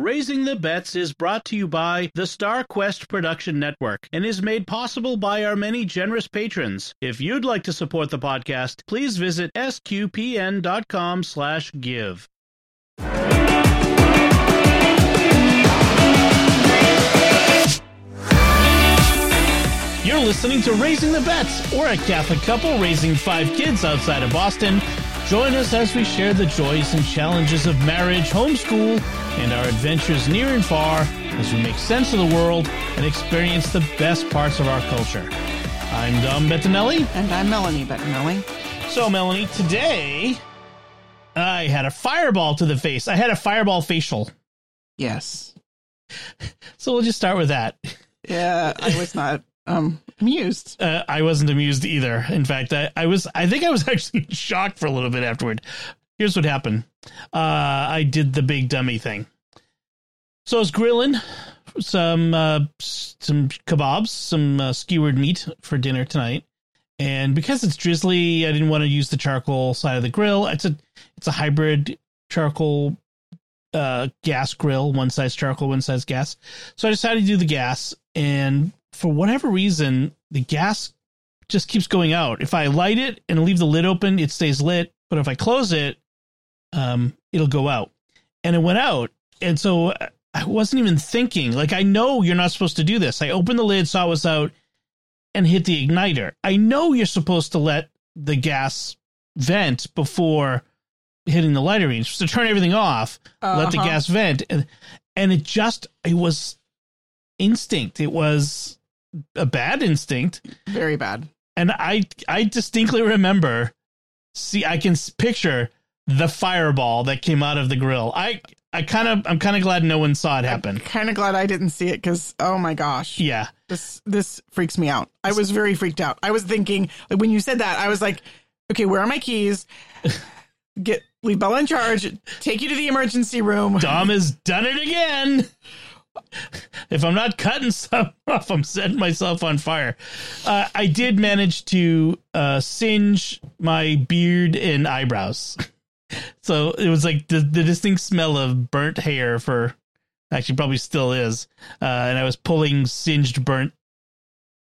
Raising the Bets is brought to you by the Star Quest Production Network and is made possible by our many generous patrons. If you'd like to support the podcast, please visit sqpn.com slash give. You're listening to Raising the Bets. We're a Catholic couple raising five kids outside of Boston. Join us as we share the joys and challenges of marriage, homeschool, and our adventures near and far as we make sense of the world and experience the best parts of our culture. I'm Dom Bettinelli. And I'm Melanie Bettinelli. So, Melanie, today I had a fireball to the face. I had a fireball facial. Yes. So we'll just start with that. Yeah, I was not um amused. Uh, I wasn't amused either. In fact, I, I was. I think I was actually shocked for a little bit afterward. Here's what happened. Uh, I did the big dummy thing. So I was grilling some uh, some kebabs, some uh, skewered meat for dinner tonight, and because it's drizzly, I didn't want to use the charcoal side of the grill. It's a it's a hybrid charcoal uh, gas grill, one size charcoal, one size gas. So I decided to do the gas, and for whatever reason, the gas just keeps going out. If I light it and leave the lid open, it stays lit. But if I close it, um, it'll go out. And it went out. And so I wasn't even thinking. Like, I know you're not supposed to do this. I opened the lid, saw it was out, and hit the igniter. I know you're supposed to let the gas vent before hitting the lighter range. So turn everything off, uh-huh. let the Uh-huh. gas vent. And, and it just, it was instinct. It was a bad instinct Very bad. and I I distinctly remember see I can picture the fireball that came out of the grill. I I kind of I'm kind of glad no one saw it happen. Kind of glad I didn't see it because oh my gosh, Yeah. this this freaks me out. I was very freaked out. I was thinking like when you said that, I was like, okay, where are my keys? Get leave Bella in charge. Take you to the emergency room. Dom has done it again. If I'm not cutting some off, I'm setting myself on fire. Uh, I did manage to uh, singe my beard and eyebrows. So it was like the, the distinct smell of burnt hair for actually probably still is. Uh, and I was pulling singed burnt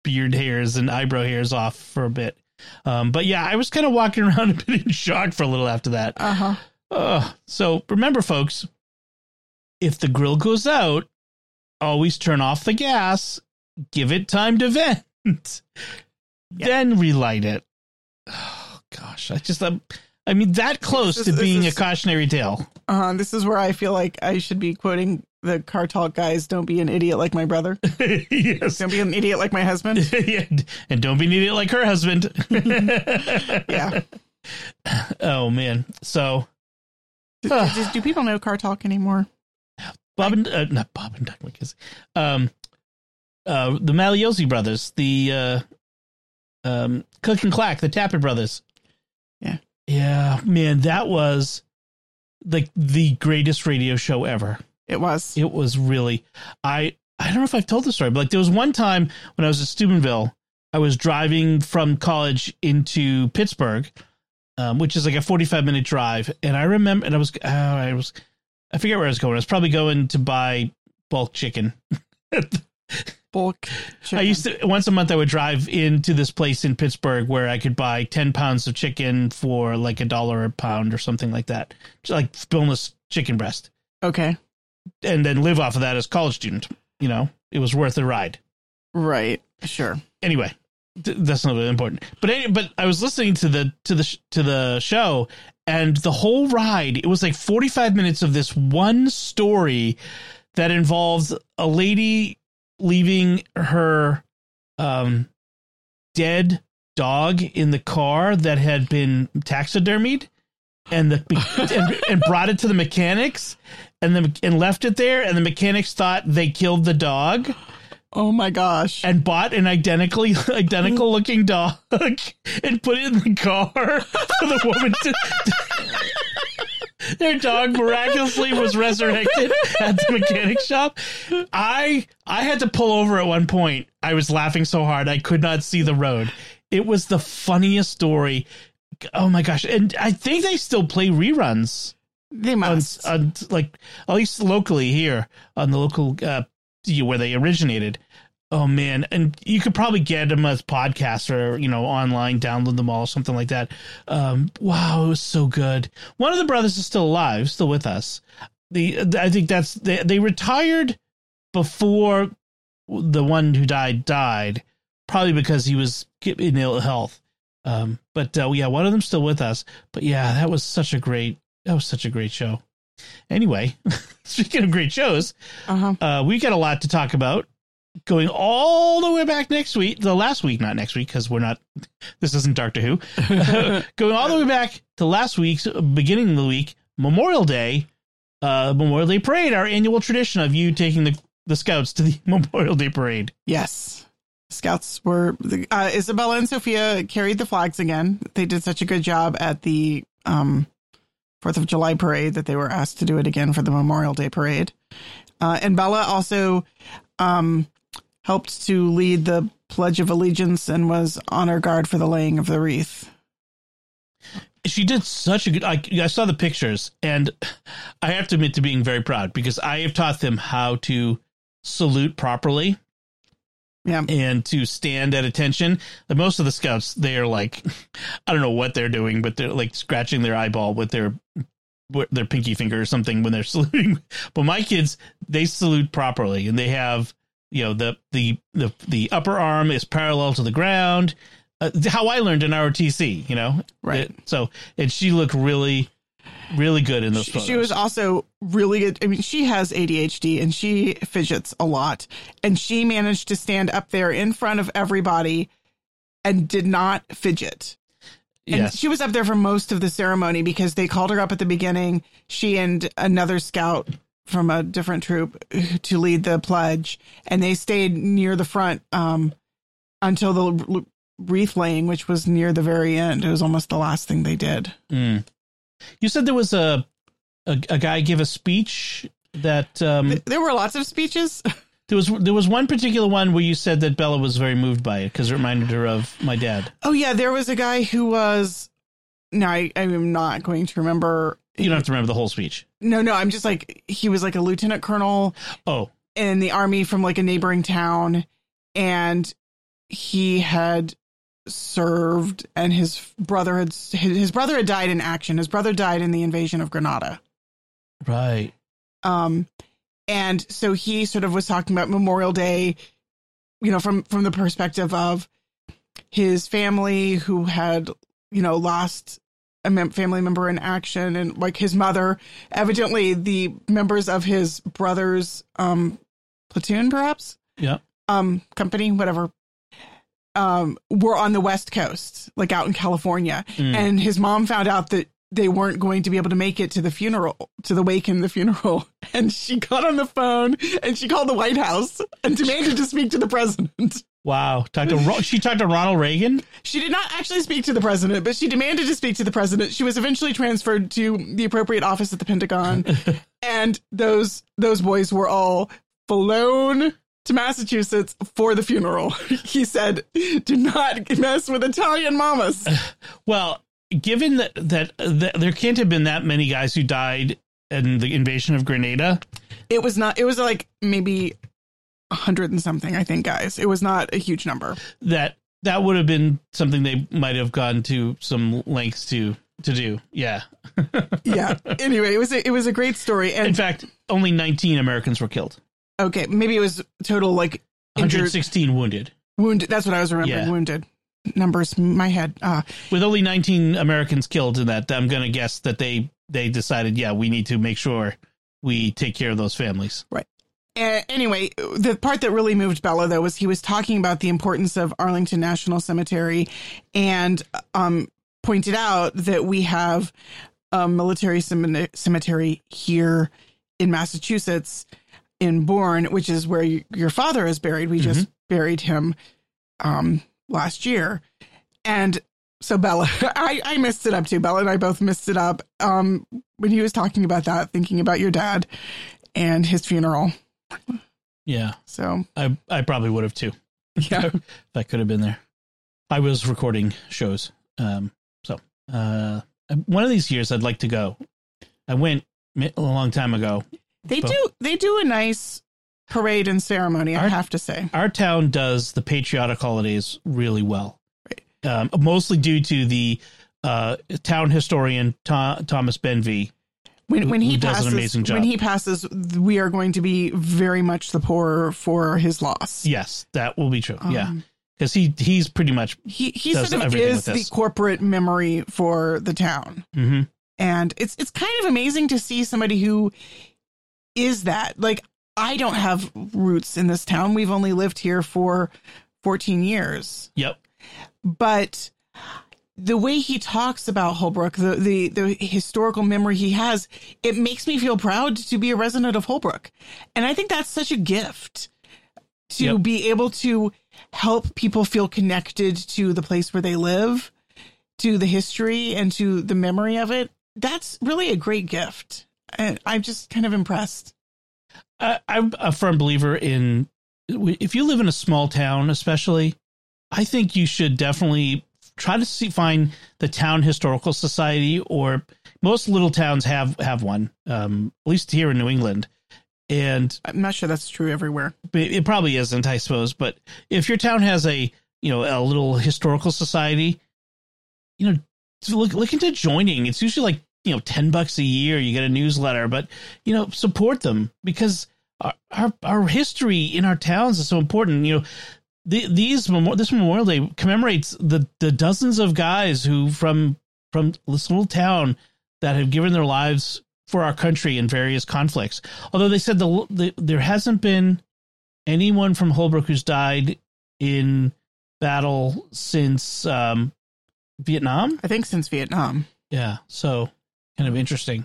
beard hairs and eyebrow hairs off for a bit. Um, but yeah, I was kind of walking around a bit in shock for a little after that. Uh huh. Uh, so remember, folks, if the grill goes out, always turn off the gas, give it time to vent, then relight it. Oh, gosh, I just, um, I mean, that close to being is- a cautionary tale. Uh, this is where I feel like I should be quoting the car talk guys. Don't be an idiot like my brother. yes. Don't be an idiot like my husband. Yeah, and don't be an idiot like her husband. Yeah. Oh man. So Do, do, do people know car talk anymore? Bob and uh, not Bob and Doug McKissick. Um, uh, the Magliozzi brothers, the uh, um, Click and Clack, the Tappet brothers. Yeah. Yeah, man, that was like the greatest radio show ever. It was. It was really I I don't know if I've told the story, but like there was one time when I was at Steubenville, I was driving from college into Pittsburgh, um, which is like a 45 minute drive, and I remember and I was uh, I was I forget where I was going. I was probably going to buy bulk chicken. Bulk. I used to once a month I would drive into this place in Pittsburgh where I could buy 10 pounds of chicken for like a dollar a pound or something like that. Just like boneless chicken breast Okay. and then live off of that as a college student. You know, it was worth the ride. Right. Sure. Anyway, that's not really important. But any, but I was listening to the to the to the show, and the whole ride it was like forty five minutes of this one story that involves a lady leaving her um dead dog in the car that had been taxidermied and the and, and brought it to the mechanics and the and left it there and the mechanics thought they killed the dog Oh my gosh. and bought an identically identical looking dog and put it in the car for the woman to their dog miraculously was resurrected at the mechanic shop. I I had to pull over at one point. I was laughing so hard I could not see the road. It was the funniest story. Oh my gosh. And I think they still play reruns. They on, must. on like at least locally here on the local uh where they originated. Oh man, and you could probably get them as podcasts or you know online, download them all, something like that. Um, wow, it was so good. One of the brothers is still alive, still with us. The I think that's they they retired before the one who died died, probably because he was in ill health. Um, but uh, yeah, one of them's still with us. But yeah, that was such a great that was such a great show. Anyway, speaking of great shows, uh-huh. uh, we got a lot to talk about. Going all the way back next week, the last week, not next week, because we're not. This isn't Doctor Who. Going all the way back to last week's beginning of the week, Memorial Day, uh, Memorial Day Parade, our annual tradition of you taking the the scouts to the Memorial Day Parade. Yes. Scouts were uh, Isabella and Sophia carried the flags again. They did such a good job at the um, Fourth of July parade that they were asked to do it again for the Memorial Day parade. Uh, and Bella also um, helped to lead the Pledge of Allegiance and was honor guard for the laying of the wreath. She did such a good. I, I saw the pictures, and I have to admit to being very proud because I have taught them how to salute properly Yeah. and to stand at attention. Like most of the scouts, they are like, I don't know what they're doing, but they're like scratching their eyeball with their their pinky finger or something when they're saluting. But my kids, they salute properly, and they have you know the the the the upper arm is parallel to the ground. Uh, how I learned in ROTC, you know, Right. It- so and she looked really, really good in those She, photos. she was also really good. I mean, she has ADHD and she fidgets a lot. And she managed to stand up there in front of everybody and did not fidget. And yes. she was up there for most of the ceremony because they called her up at the beginning. She and another scout from a different troop to lead the pledge, and they stayed near the front um, until the wreath laying, which was near the very end. It was almost the last thing they did. Mm. You said there was a, a a guy give a speech that um, There were lots of speeches. there was there was one particular one where you said that Bella was very moved by it because it reminded her of my dad. Oh yeah, there was a guy who was. No, I, I am not going to remember. You don't have to remember the whole speech. No, no, I'm just like he was like a lieutenant colonel Oh, in the army from like a neighboring town, and he had served, and his brother had his, brother had died in action. His brother died in the invasion of Grenada right. Um, and so he sort of was talking about Memorial Day, you know, from from the perspective of his family who had, you know, lost a mem- family member in action, and like his mother, evidently the members of his brother's um platoon, perhaps, Yeah. um, company, whatever, um, were on the West Coast, like out in California, Mm. and his mom found out that they weren't going to be able to make it to the funeral, to the wake and the funeral. And she got on the phone and she called the White House and demanded to speak to the president. Wow. Talked to she talked to Ronald Reagan. She did not actually speak to the president, but she demanded to speak to the president. She was eventually transferred to the appropriate office at the Pentagon, and those those boys were all flown to Massachusetts for the funeral. He said, "Do not mess with Italian mamas." Well, given that, that that there can't have been that many guys who died in the invasion of Grenada, It was not. It was like maybe a hundred and something. I think, guys. It was not a huge number. that that would have been something they might have gone to some lengths to to do. Yeah. Yeah. anyway, it was a, it was a great story, And In fact, only 19 Americans were killed. Okay, maybe it was total like injured, 116 wounded. wounded. That's what I was remembering. Yeah. Wounded numbers. My head. Uh, With only 19 Americans killed in that, I'm going to guess that they they decided, yeah, we need to make sure we take care of those families. Right. Uh, anyway, the part that really moved Bella though was he was talking about the importance of Arlington National Cemetery, and um, pointed out that we have a military cemetery here in Massachusetts, in Bourne, which is where y- your father is buried. We just buried him um, last year, and so Bella, I, I missed it up too. Bella and I both missed it up um, when he was talking about that, thinking about your dad and his funeral. Yeah, So I I probably would have too. yeah, that could have been there. I was recording shows. Um, so uh, one of these years I'd like to go. I went a long time ago. They But- do they do a nice parade and ceremony, I have to say. Our town does the patriotic holidays really well, um, mostly due to the uh, town historian Tho- Thomas Benvey. When when he who does an passes amazing job. when he passes, we are going to be very much the poorer for his loss. Yes, that will be true. yeah, Um, because he he's pretty much. He he sort of is the corporate memory for the town. mhm. and it's it's kind of amazing to see somebody who is that? Like i don't have roots in this town. We've only lived here for 14 years. Yep. but the way he talks about holbrook the, the the historical memory he has it makes me feel proud to be a resident of holbrook. And i think that's such a gift to Yep. be able to help people feel connected to the place where they live to the history and to the memory of it. That's really a great gift and i'm just kind of impressed I, I'm a firm believer in if you live in a small town, especially, I think you should definitely try to see find the town historical society or most little towns have have one, um, at least here in New England, and i'm not sure that's true everywhere it it probably isn't, I suppose. But if your town has a you know a little historical society, you know, look look into joining. It's usually like you know ten bucks a year. You get a newsletter, but you know support them because our our, our history in our towns is so important. You know. The, these this Memorial Day commemorates the, the dozens of guys who from from this little town that have given their lives for our country in various conflicts. Although they said the, the there hasn't been anyone from Holbrook who's died in battle since um, Vietnam. i think since vietnam Yeah, so kind of interesting.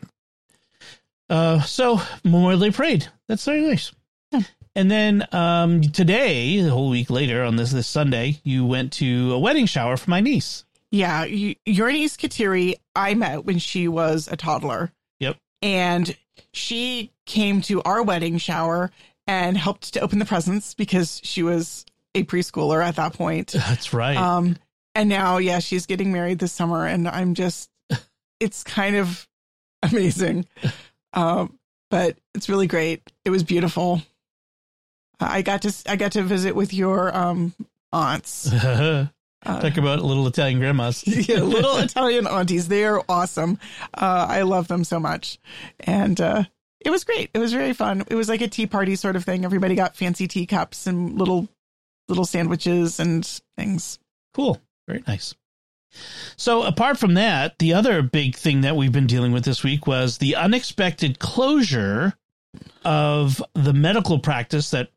Uh, so Memorial Day parade. That's very nice. Yeah. And then um, today, a whole week later, on this this Sunday, you went to a wedding shower for my niece. Yeah, you, your niece Kateri, I met when she was a toddler. Yep. And she came to our wedding shower and helped to open the presents because she was a preschooler at that point. That's right. Um, and now, yeah, she's getting married this summer, and I'm just, it's kind of amazing. Um, but it's really great. It was beautiful. I got to, I got to visit with your um aunts. Uh, Talk about little Italian grandmas. yeah, little Italian aunties. They are awesome. Uh, I love them so much. And uh, it was great. It was very fun. It was like a tea party sort of thing. Everybody got fancy teacups and little little sandwiches and things. Cool. Very nice. So, apart from that, the other big thing that we've been dealing with this week was the unexpected closure of the medical practice that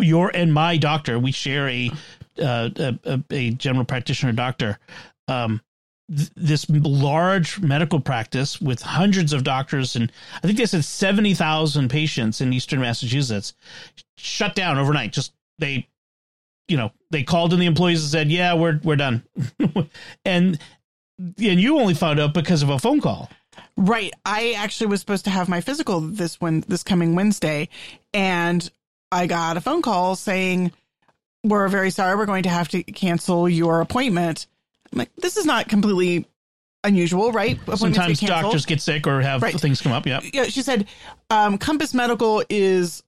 your and my doctor, we share a uh, a, a, general practitioner doctor. Um, th- this large medical practice with hundreds of doctors and I think they said 70,000 patients in eastern Massachusetts shut down overnight. Just they you know, they called in the employees and said, "Yeah, we're we're done," and and you only found out because of a phone call. Right. I actually was supposed to have my physical this when this coming Wednesday, and I got a phone call saying, "We're very sorry. We're going to have to cancel your appointment." I'm like, "This is not completely unusual, right?" Appointments get Sometimes doctors get sick or have Right. things come up. Yeah, yeah, she said um, Compass Medical is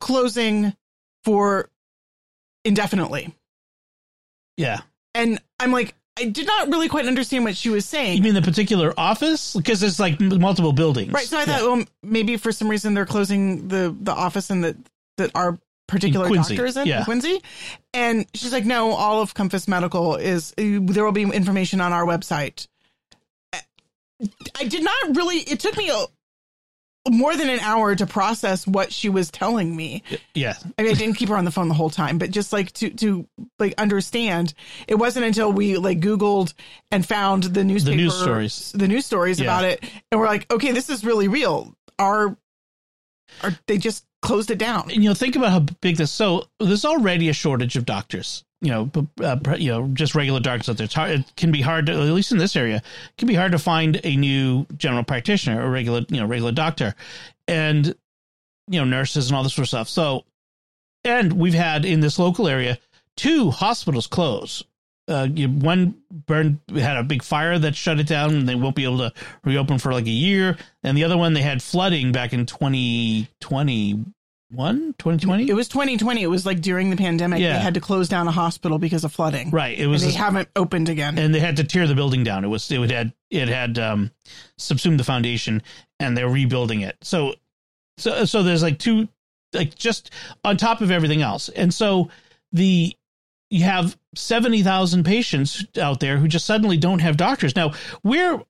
closing for indefinitely, yeah. and I'm like, I did not really quite understand what she was saying. You mean the particular office? Because it's like m- multiple buildings, Right. So I Yeah. thought, well, maybe for some reason they're closing the the office and that that our particular Quincy, doctor is in yeah. Quincy. And she's like, no, all of Compass Medical is. Uh, there will be information on our website. I did not really. It took me a, more than an hour to process what she was telling me. yeah. I mean, I didn't keep her on the phone the whole time, but just like to to like understand, it wasn't until we like Googled and found the newspaper, the news stories. the news stories Yeah. about it, and we're like, okay, this is really real. Are, are they just closed it down. And you know, think about how big this. So there's already a shortage of doctors. You know, uh, you know, just regular doctors out there. Hard, it can be hard to, at least in this area, it can be hard to find a new general practitioner or regular, you know, regular doctor, and you know, nurses and all this sort of stuff. So, and we've had in this local area two hospitals close uh, you, one burned had a big fire that shut it down, and they won't be able to reopen for like a year. And the other one, they had flooding back in 2021, 2020. It was 2020. It was like during the pandemic. Yeah. They had to close down a hospital because of flooding. right. It And was they this- haven't opened again. and they had to tear the building down. It was it would had it had um, subsumed the foundation, and they're rebuilding it. So so so there's like two like just on top of everything else, and so the you have seventy thousand patients out there who just suddenly don't have doctors. Now we're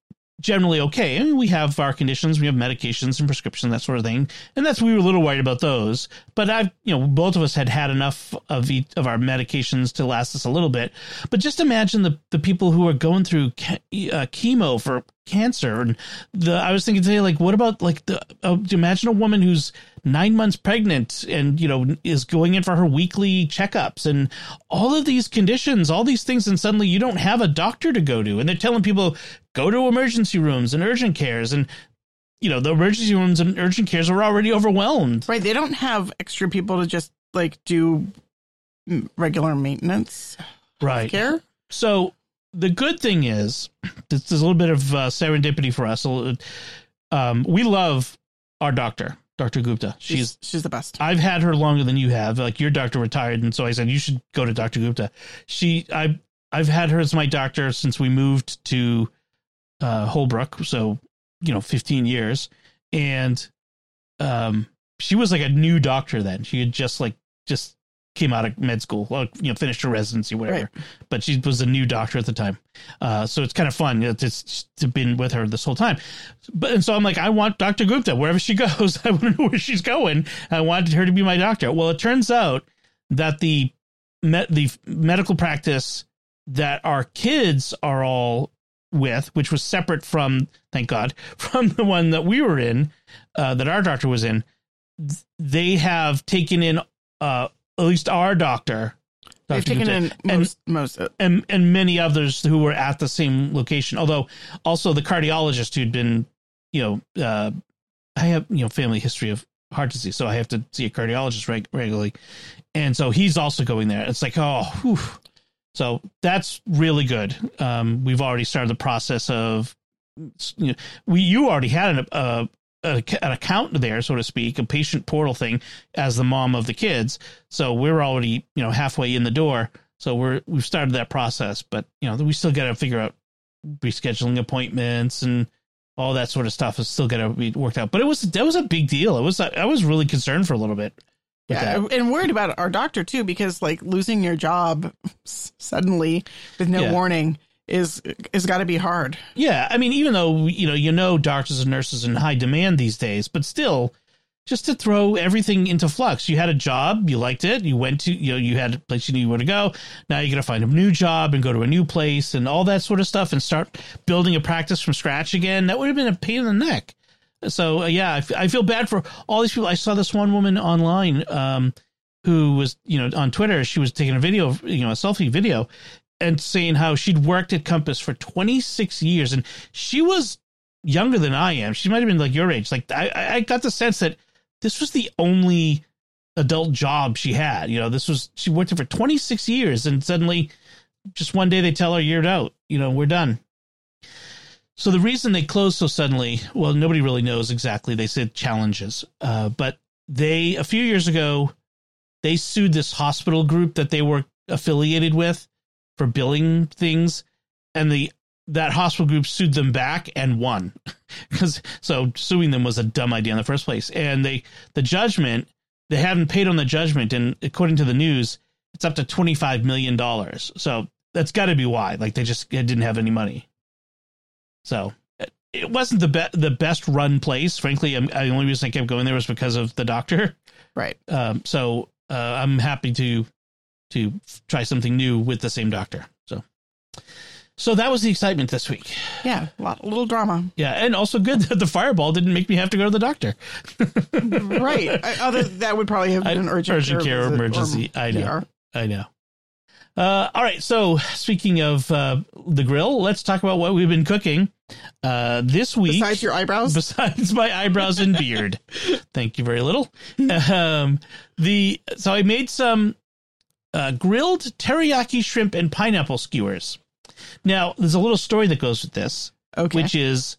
generally okay. I mean, we have our conditions, we have medications and prescriptions, that sort of thing, and that's we were a little worried about those. But I've you know both of us had had enough of each of our medications to last us a little bit. But just imagine the the people who are going through uh, chemo for cancer, and the I was thinking today, like, what about like the uh, imagine a woman who's nine months pregnant and you know is going in for her weekly checkups. And all of these conditions all these things and suddenly you don't have a doctor to go to. And they're telling people go to emergency rooms and urgent cares. And you know the emergency rooms and urgent cares are already overwhelmed. Right. They don't have extra people to just like do regular maintenance right. care. so the good thing is this is a little bit of uh, serendipity for us. Um, we love our doctor dr gupta she's She's she's the best. I've had her longer than you have. Like your doctor retired, and so I said you should go to Dr. Gupta. She, I, I've had her as my doctor since we moved to uh, Holbrook, so you know, fifteen years, and um, she was like a new doctor then. She had just like just came out of med school, you know, finished her residency, whatever. But she was a new doctor at the time, uh, so it's kind of fun to, to been with her this whole time. But and so I'm like, I want Dr. Gupta wherever she goes. I want to know where she's going. I wanted her to be my doctor. Well, it turns out that the me- the medical practice that our kids are all with, which was separate from, thank God, from the one that we were in, uh, that our doctor was in, they have taken in uh, at least our doctor. They've taken in and- most most. uh, and and many others who were at the same location. Although also the cardiologist who'd been, you know, uh, I have you know family history of heart disease, so I have to see a cardiologist reg- regularly, and so he's also going there. It's like oh, whew. so that's really good. Um, we've already started the process of, you know, we you already had an uh, a, an account there, so to speak, a patient portal thing as the mom of the kids. So we're already, you know, halfway in the door. So we're we've started that process, but you know, we still got to figure out rescheduling appointments and all that sort of stuff is still got to be worked out. But it was that was a big deal. It was I was really concerned for a little bit. Yeah, that. and worried about our doctor too, because like losing your job suddenly with no Yeah. warning is is got to be hard. Yeah, I mean, even though you know you know doctors and nurses in high demand these days, but still, just to throw everything into flux. You had a job, you liked it, you went to you know you had a place you knew where to go. Now you got to find a new job and go to a new place and all that sort of stuff and start building a practice from scratch again. That would have been a pain in the neck. So uh, yeah, I feel bad for all these people. I saw this one woman online um, who was you know on Twitter. She was taking a video, you know, a selfie video, and saying how she'd worked at Compass for 26 years, and she was younger than I am. She might have been like your age. Like I, I got the sense that this was the only adult job she had. You know, this was she worked there for 26 years, and suddenly, just one day they tell her you're out. You know, we're done. So the reason they closed so suddenly, well, nobody really knows exactly. They said challenges, uh, but they a few years ago they sued this hospital group that they were affiliated with for billing things, and the that hospital group sued them back and won because so suing them was a dumb idea in the first place. And they the judgment they haven't paid on the judgment, and according to the news, it's up to twenty five million dollars. So that's got to be why. Like they just didn't have any money. So it wasn't the be- the best run place. Frankly, I'm, the only reason I kept going there was because of the doctor. Right. Um, so uh, I'm happy to to try something new with the same doctor. So so that was the excitement this week. Yeah, a lot, a little drama. Yeah, and also good that the fireball didn't make me have to go to the doctor. right. I, other that would probably have been an urgent, Urgent care or emergency. I know. PR. I know. Uh, all right. So speaking of uh, the grill, let's talk about what we've been cooking uh, this week. Besides your eyebrows, besides my eyebrows and beard. Thank you very little. Um, the so I made some uh, grilled teriyaki shrimp and pineapple skewers. Now, there's a little story that goes with this, Okay. which is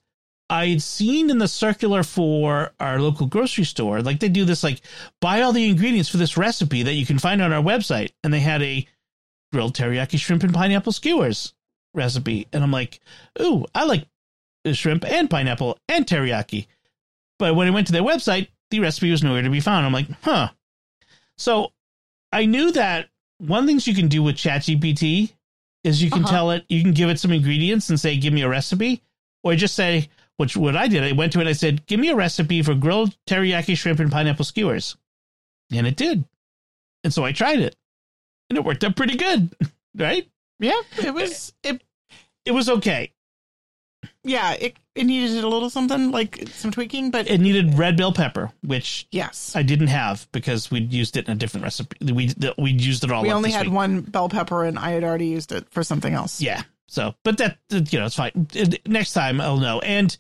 I'd seen in the circular for our local grocery store, like they do this, like buy all the ingredients for this recipe that you can find on our website, and they had a grilled teriyaki shrimp and pineapple skewers recipe, and I'm like, ooh, I like shrimp and pineapple and teriyaki. But when I went to their website, the recipe was nowhere to be found. I'm like, huh. So I knew that one of the things you can do with ChatGPT is you can Uh-huh. tell it, you can give it some ingredients and say, give me a recipe, or just say, which what I did, I went to it, and I said, give me a recipe for grilled teriyaki shrimp and pineapple skewers, and it did, and so I tried it, and it worked out pretty good, right? yeah, it was it. It was okay. Yeah, it it needed a little something like some tweaking, but It needed red bell pepper, which yes, I didn't have because we'd used it in a different recipe. We we'd used it all. we up only this had week. one bell pepper, and I had already used it for something else. Yeah. So, but that you know, it's fine. Next time I'll know. And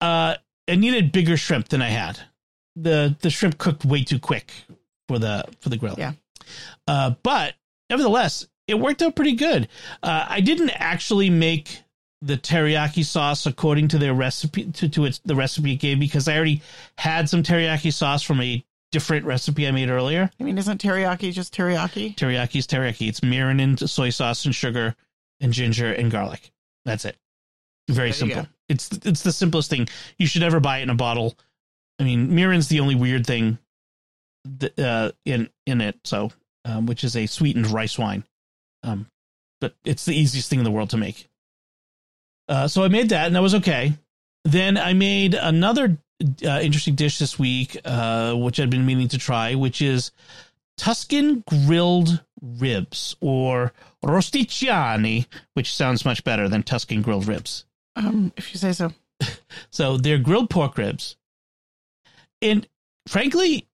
uh, I needed bigger shrimp than I had. the The shrimp cooked way too quick for the for the grill. Yeah. Uh, but nevertheless, it worked out pretty good. Uh, I didn't actually make the teriyaki sauce according to their recipe to, to its the recipe it gave me because I already had some teriyaki sauce from a different recipe I made earlier. I mean, isn't teriyaki just teriyaki? Teriyaki's teriyaki. It's mirin and soy sauce and sugar and ginger and garlic. That's it. Very There simple. It's it's the simplest thing. You should ever buy it in a bottle. I mean, mirin's the only weird thing that, uh, in in it. So, um, which is a sweetened rice wine. Um, but it's the easiest thing in the world to make. Uh, so I made that, and that was okay. Then I made another uh, interesting dish this week, uh, which I'd been meaning to try, which is Tuscan grilled ribs or rosticciani, which sounds much better than Tuscan grilled ribs. Um, if you say so. So they're grilled pork ribs. And frankly,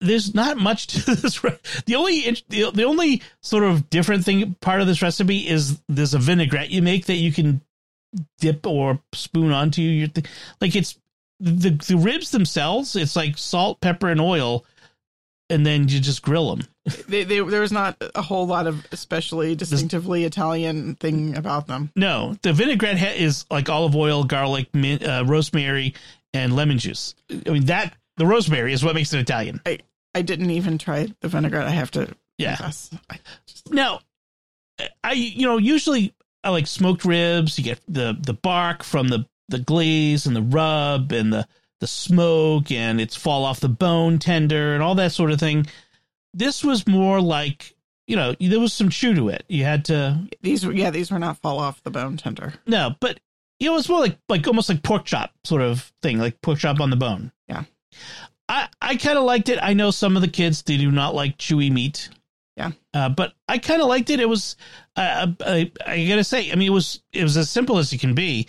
there's not much to this. Re- the only the, the only sort of different thing part of this recipe is there's a vinaigrette you make that you can dip or spoon onto your th- like it's the the ribs themselves. It's like salt, pepper, and oil, and then you just grill them. They, they, there was not a whole lot of especially distinctively Italian thing about them. No, the vinaigrette is like olive oil, garlic, mint, uh, rosemary, and lemon juice. I mean that the rosemary is what makes it Italian. I didn't even try the vinaigrette. I have to Yeah. confess. I just, Now, I you know usually I like smoked ribs. You get the the bark from the the glaze and the rub and the the smoke and it's fall off the bone tender and all that sort of thing. This was more like you know there was some chew to it. You had to these were yeah, these were not fall off the bone tender. no, but you know it's more like like almost like pork chop sort of thing, like pork chop on the bone. Yeah. I I kind of liked it. I know some of the kids they do not like chewy meat. Yeah. Uh, but I kind of liked it. It was, uh, I, I gotta say, I mean, it was, it was as simple as it can be.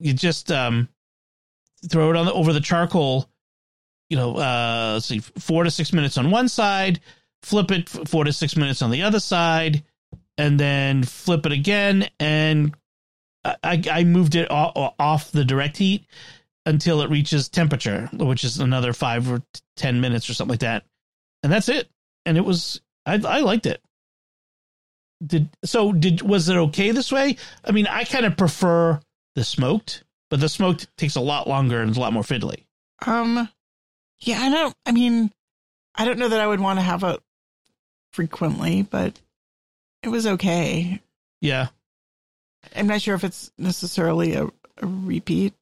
You just, um, throw it on the, over the charcoal, you know, uh, let's see, four to six minutes on one side, flip it four to six minutes on the other side, and then flip it again. And I, I moved it off, off the direct heat until it reaches temperature, which is another five or 10 minutes or something like that. And that's it. And it was, I, I liked it. Did so? Did was it okay this way? I mean, I kind of prefer the smoked, but the smoked takes a lot longer and is a lot more fiddly. Um, yeah, I don't. I mean, I don't know that I would want to have it frequently, but it was okay. Yeah, I'm not sure if it's necessarily a, a repeat.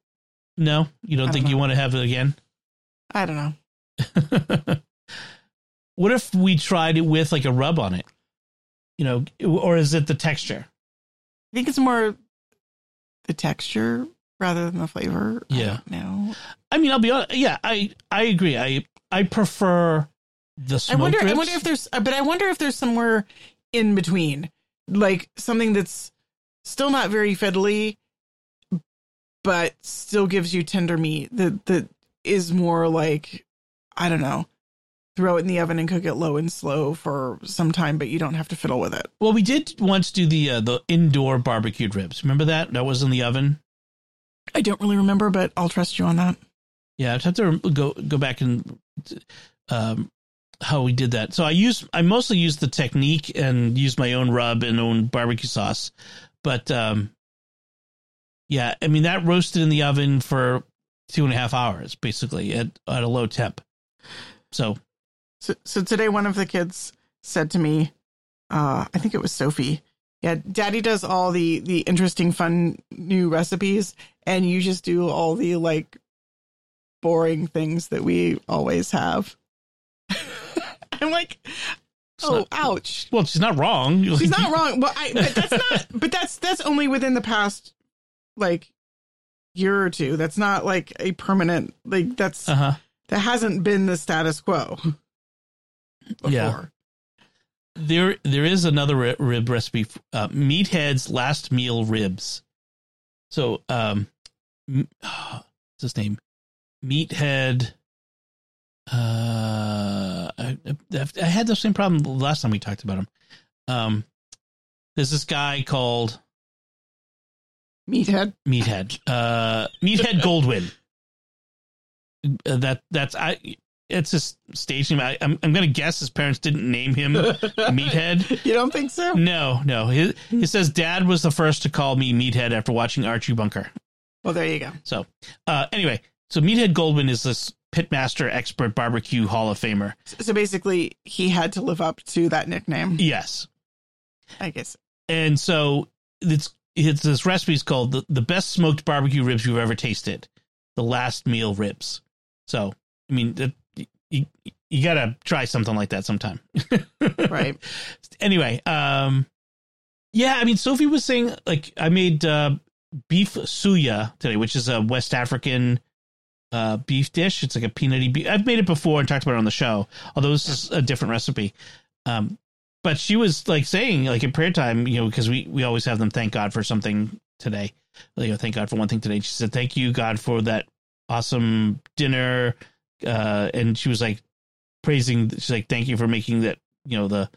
no, you don't don't think you want to have it again? I don't know. what if we tried it with like a rub on it? You know, or is it the texture? I think it's more the texture rather than the flavor. Yeah. No. I mean, I'll be honest. Yeah, I I agree. I I prefer the I smoked wonder. I wonder if there's, but I wonder if there's somewhere in between, like something that's still not very fiddly, but still gives you tender meat. That that is more like, I don't know, throw it in the oven and cook it low and slow for some time, but you don't have to fiddle with it. Well, we did once do the uh, the indoor barbecued ribs. Remember that? That was in the oven. I don't really remember, but I'll trust you on that. Yeah, I'd have to go go back and um, how we did that. So I use I mostly use the technique and use my own rub and own barbecue sauce, but um, yeah, I mean that roasted in the oven for two and a half hours, basically at at a low temp. So, so, so today one of the kids said to me, uh, I think it was Sophie. Yeah, Daddy does all the the interesting, fun new recipes, and you just do all the like boring things that we always have. I'm like, oh, not, ouch. Well, she's not wrong. She's not wrong. Well, I, but that's not. But that's that's only within the past like year or two. That's not like a permanent. Like that's uh-huh. that hasn't been the status quo. Before. Yeah. There, there is another rib recipe. Uh, Meathead's last meal ribs. So, um, what's his name? Meathead. Uh, I, I had the same problem last time we talked about him. Um, there's this guy called Meathead. Meathead. Uh, Meathead Goldwyn. Uh, that that's I. It's stage name. I, am I'm, I'm gonna guess his parents didn't name him Meathead. You don't think so? No, no. He, he says dad was the first to call me Meathead after watching Archie Bunker. Well, there you go. So, uh, anyway, so Meathead Goldwyn is this pitmaster expert barbecue Hall of Famer. So basically, he had to live up to that nickname. Yes, I guess. And so it's it's this recipe is called the, the best smoked barbecue ribs you've ever tasted, the last meal ribs. So I mean, the, you you gotta try something like that sometime, right? Anyway, um, yeah, I mean, Sophie was saying like I made uh, beef suya today, which is a West African uh, beef dish. It's like a peanutty beef. I've made it before and talked about it on the show, although this is a different recipe. Um, but she was like saying, like in prayer time, you know, because we we always have them thank God for something today. You know, thank God for one thing today. She said, "Thank you, God, for that awesome dinner," uh, and she was like praising. She's like, "Thank you for making that, you know, the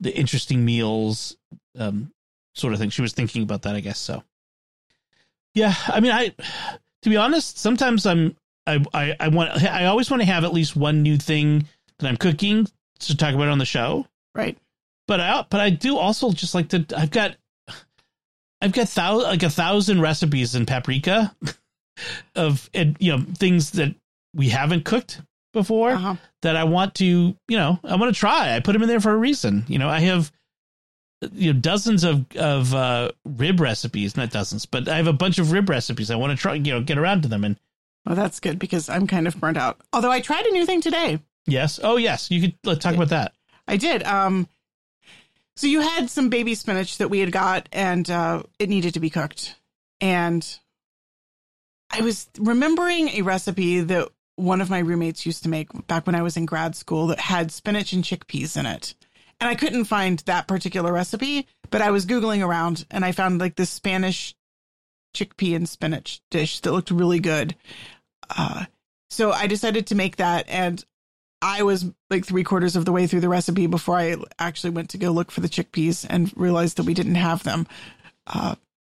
the interesting meals, um, sort of thing." She was thinking about that, I guess. So, yeah, I mean, I to be honest, sometimes I'm I, I, I want I always want to have at least one new thing that I'm cooking to talk about on the show. Right. But I but I do also just like to I've got I've got thou, like a thousand recipes in paprika of you know things that we haven't cooked before uh-huh. that I want to you know I want to try. I put them in there for a reason. You know I have you know dozens of of uh, rib recipes, not dozens, but I have a bunch of rib recipes. I want to try you know get around to them and well, that's good because I'm kind of burnt out. Although I tried a new thing today. Yes. Oh, yes. You could let's talk about that. I did. Um, so you had some baby spinach that we had got, and uh, it needed to be cooked. And I was remembering a recipe that one of my roommates used to make back when I was in grad school that had spinach and chickpeas in it. And I couldn't find that particular recipe, but I was Googling around and I found like this Spanish chickpea and spinach dish that looked really good. Uh, so I decided to make that, and I was like three quarters of the way through the recipe before I actually went to go look for the chickpeas and realized that we didn't have them. Uh,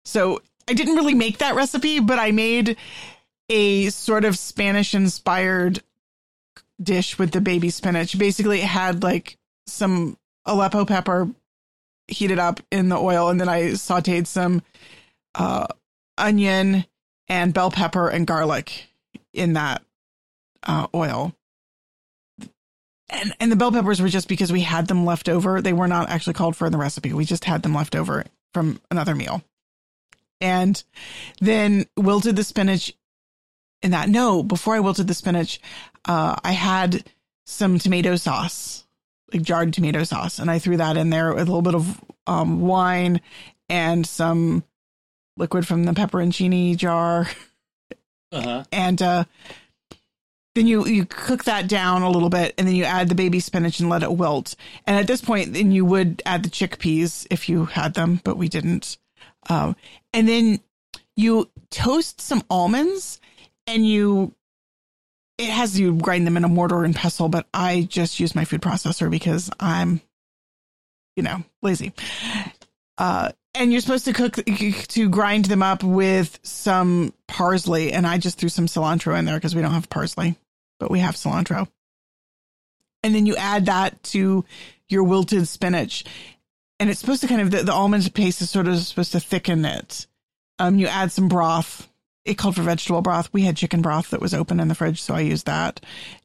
so I didn't really make that recipe, but I made a sort of Spanish inspired dish with the baby spinach. Basically, it had like some Aleppo pepper heated up in the oil, and then I sauteed some uh, onion and bell pepper and garlic in that uh, oil. And and the bell peppers were just because we had them left over. They were not actually called for in the recipe. We just had them left over from another meal. And then wilted the spinach in that. No, before I wilted the spinach, uh, I had some tomato sauce, like jarred tomato sauce, and I threw that in there with a little bit of um, wine and some liquid from the pepperoncini jar. Uh-huh. And uh, then you you cook that down a little bit, and then you add the baby spinach and let it wilt. And at this point, then you would add the chickpeas if you had them, but we didn't. Um, and then you toast some almonds, and you it has you grind them in a mortar and pestle, but I just use my food processor because I'm, you know, lazy. Uh, and you're supposed to cook to grind them up with some parsley and i just threw some cilantro in there because we don't have parsley but we have cilantro and then you add that to your wilted spinach, and it's supposed to kind of the, the almond paste is sort of supposed to thicken it. Um, you add some broth. It called for vegetable broth. We had chicken broth that was open in the fridge, so I used that,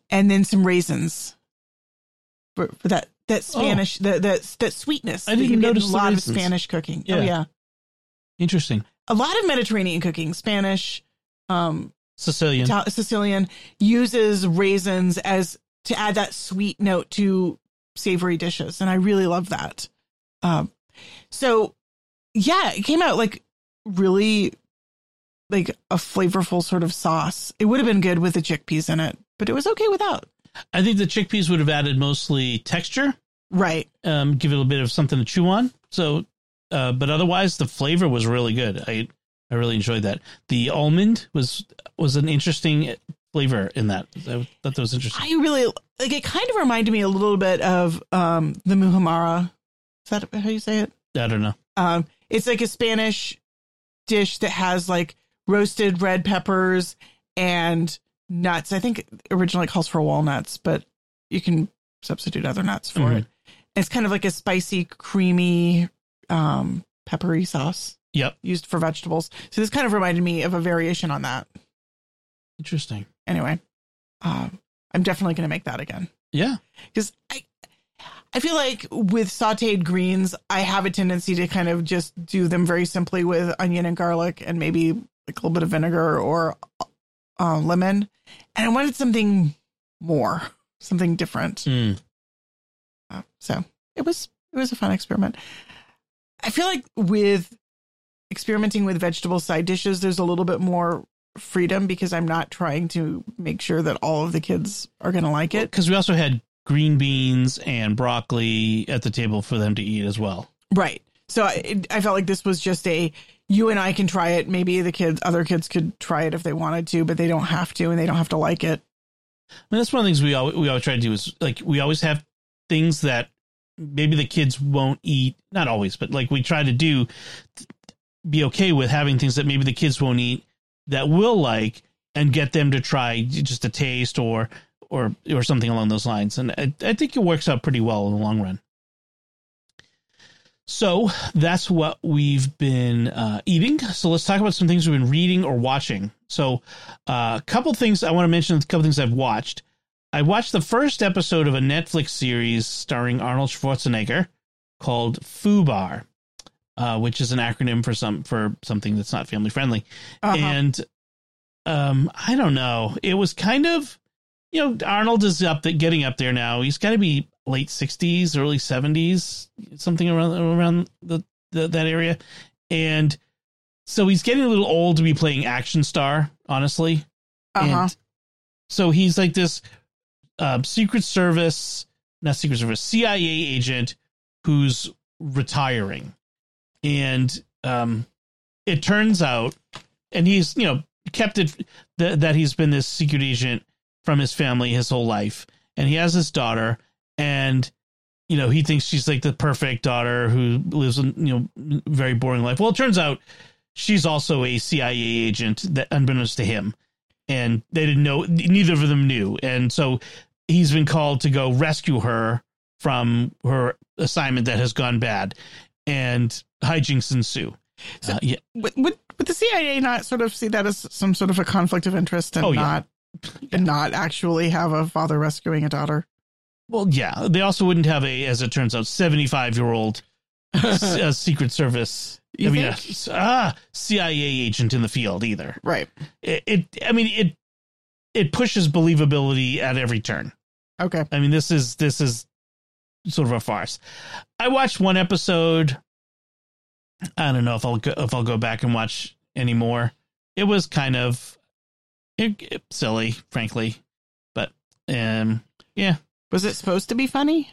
and then some raisins for, for that that Spanish that that that sweetness. Oh. I didn't you get in notice a lot raisins. of Spanish cooking. Oh Yeah. yeah, Interesting. a lot of Mediterranean cooking, Spanish, um, Sicilian. Ital- Sicilian uses raisins as to add that sweet note to savory dishes, and I really love that. Um, so yeah, it came out like really like a flavorful sort of sauce. It would have been good with the chickpeas in it, but it was okay without. I think the chickpeas would have added mostly texture, Right. um, give it a bit of something to chew on. So, uh, but otherwise, the flavor was really good. I I really enjoyed that. The almond was was an interesting flavor in that. I thought that was interesting. I really like it. Kind of reminded me a little bit of um the muhammara. Is that how you say it? I don't know. Um, it's like a Spanish dish that has like roasted red peppers and nuts. I think originally it calls for walnuts, but you can substitute other nuts for Mhm. it. It's kind of like a spicy, creamy, um, peppery sauce Yep. used for vegetables. So this kind of reminded me of a variation on that. Interesting. Anyway, um, I'm definitely going to make that again Yeah. because I I feel like with sautéed greens, I have a tendency to kind of just do them very simply with onion and garlic and maybe like a little bit of vinegar or uh, lemon. And I wanted something more, something different. Mm. Uh, so it was it was a fun experiment. I feel like with experimenting with vegetable side dishes, there's a little bit more freedom because I'm not trying to make sure that all of the kids are going to like it. Because we also had green beans and broccoli at the table for them to eat as well. Right. So I, I felt like this was just a you and I can try it. Maybe the kids, other kids could try it if they wanted to, but they don't have to, and they don't have to like it. I mean, that's one of the things we always, we always try to do is like we always have things that maybe the kids won't eat. Not always, but like we try to do, be okay with having things that maybe the kids won't eat that will like, and get them to try just a taste or or or something along those lines. And I, I think it works out pretty well in the long run. So that's what we've been uh, eating. So let's talk about some things we've been reading or watching. So uh, a couple things I want to mention. A couple things I've watched. I watched the first episode of a Netflix series starring Arnold Schwarzenegger called FUBAR, uh, which is an acronym for some for something that's not family friendly. Uh-huh. And um, I don't know. It was kind of, you know, Arnold is up there, getting up there now. He's got to be late sixties, early seventies, something around around the, the that area, and so he's getting a little old to be playing action star. Honestly, uh-huh. and so he's like this uh, Secret Service, not Secret Service, CIA agent who's retiring. And um, it turns out, and he's, you know, kept it th- that he's been this secret agent from his family his whole life. And he has this daughter, and, you know, he thinks she's like the perfect daughter who lives a, you know, very boring life. Well, it turns out she's also a CIA agent that unbeknownst to him and they didn't know neither of them knew and so he's been called to go rescue her from her assignment that has gone bad and hijinks ensue So- Uh, yeah would, would would the CIA not sort of see that as some sort of a conflict of interest and Oh, yeah. not and not actually have a father rescuing a daughter? Well yeah they also wouldn't have a as it turns out 75 year old uh, secret service You i mean think? a, ah, cia agent in the field either right. it, it i mean it it pushes believability at every turn Okay. I mean, this is this is sort of a farce. I watched one episode. I don't know if I'll go, if I'll go back and watch any more. It was kind of it, it- silly, frankly, but um, yeah. Was it supposed to be funny?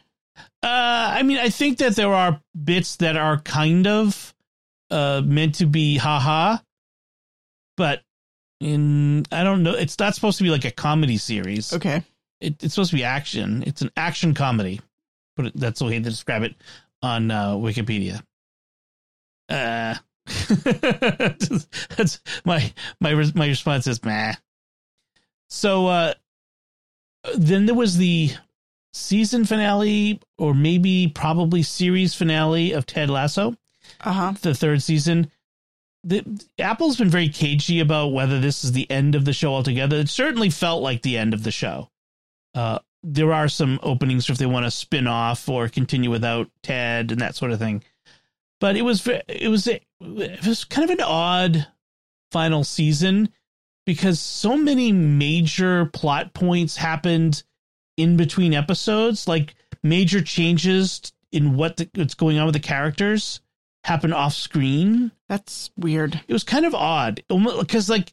Uh, I mean, I think that there are bits that are kind of uh meant to be haha, but in I don't know. It's not supposed to be like a comedy series Okay. it, it's supposed to be action. It's an action comedy, but that's the way to describe it on uh, Wikipedia. Uh, that's my my my response is meh. So uh, then there was the season finale or maybe probably series finale of Ted Lasso, Uh huh. the third season. The Apple's been very cagey about whether this is the end of the show altogether. It certainly felt like the end of the show. Uh, there are some openings if they want to spin off or continue without Ted and that sort of thing. But it was it was it was kind of an odd final season because so many major plot points happened in between episodes, like major changes in what the, what's going on with the characters happen off screen. That's weird. It was kind of odd because like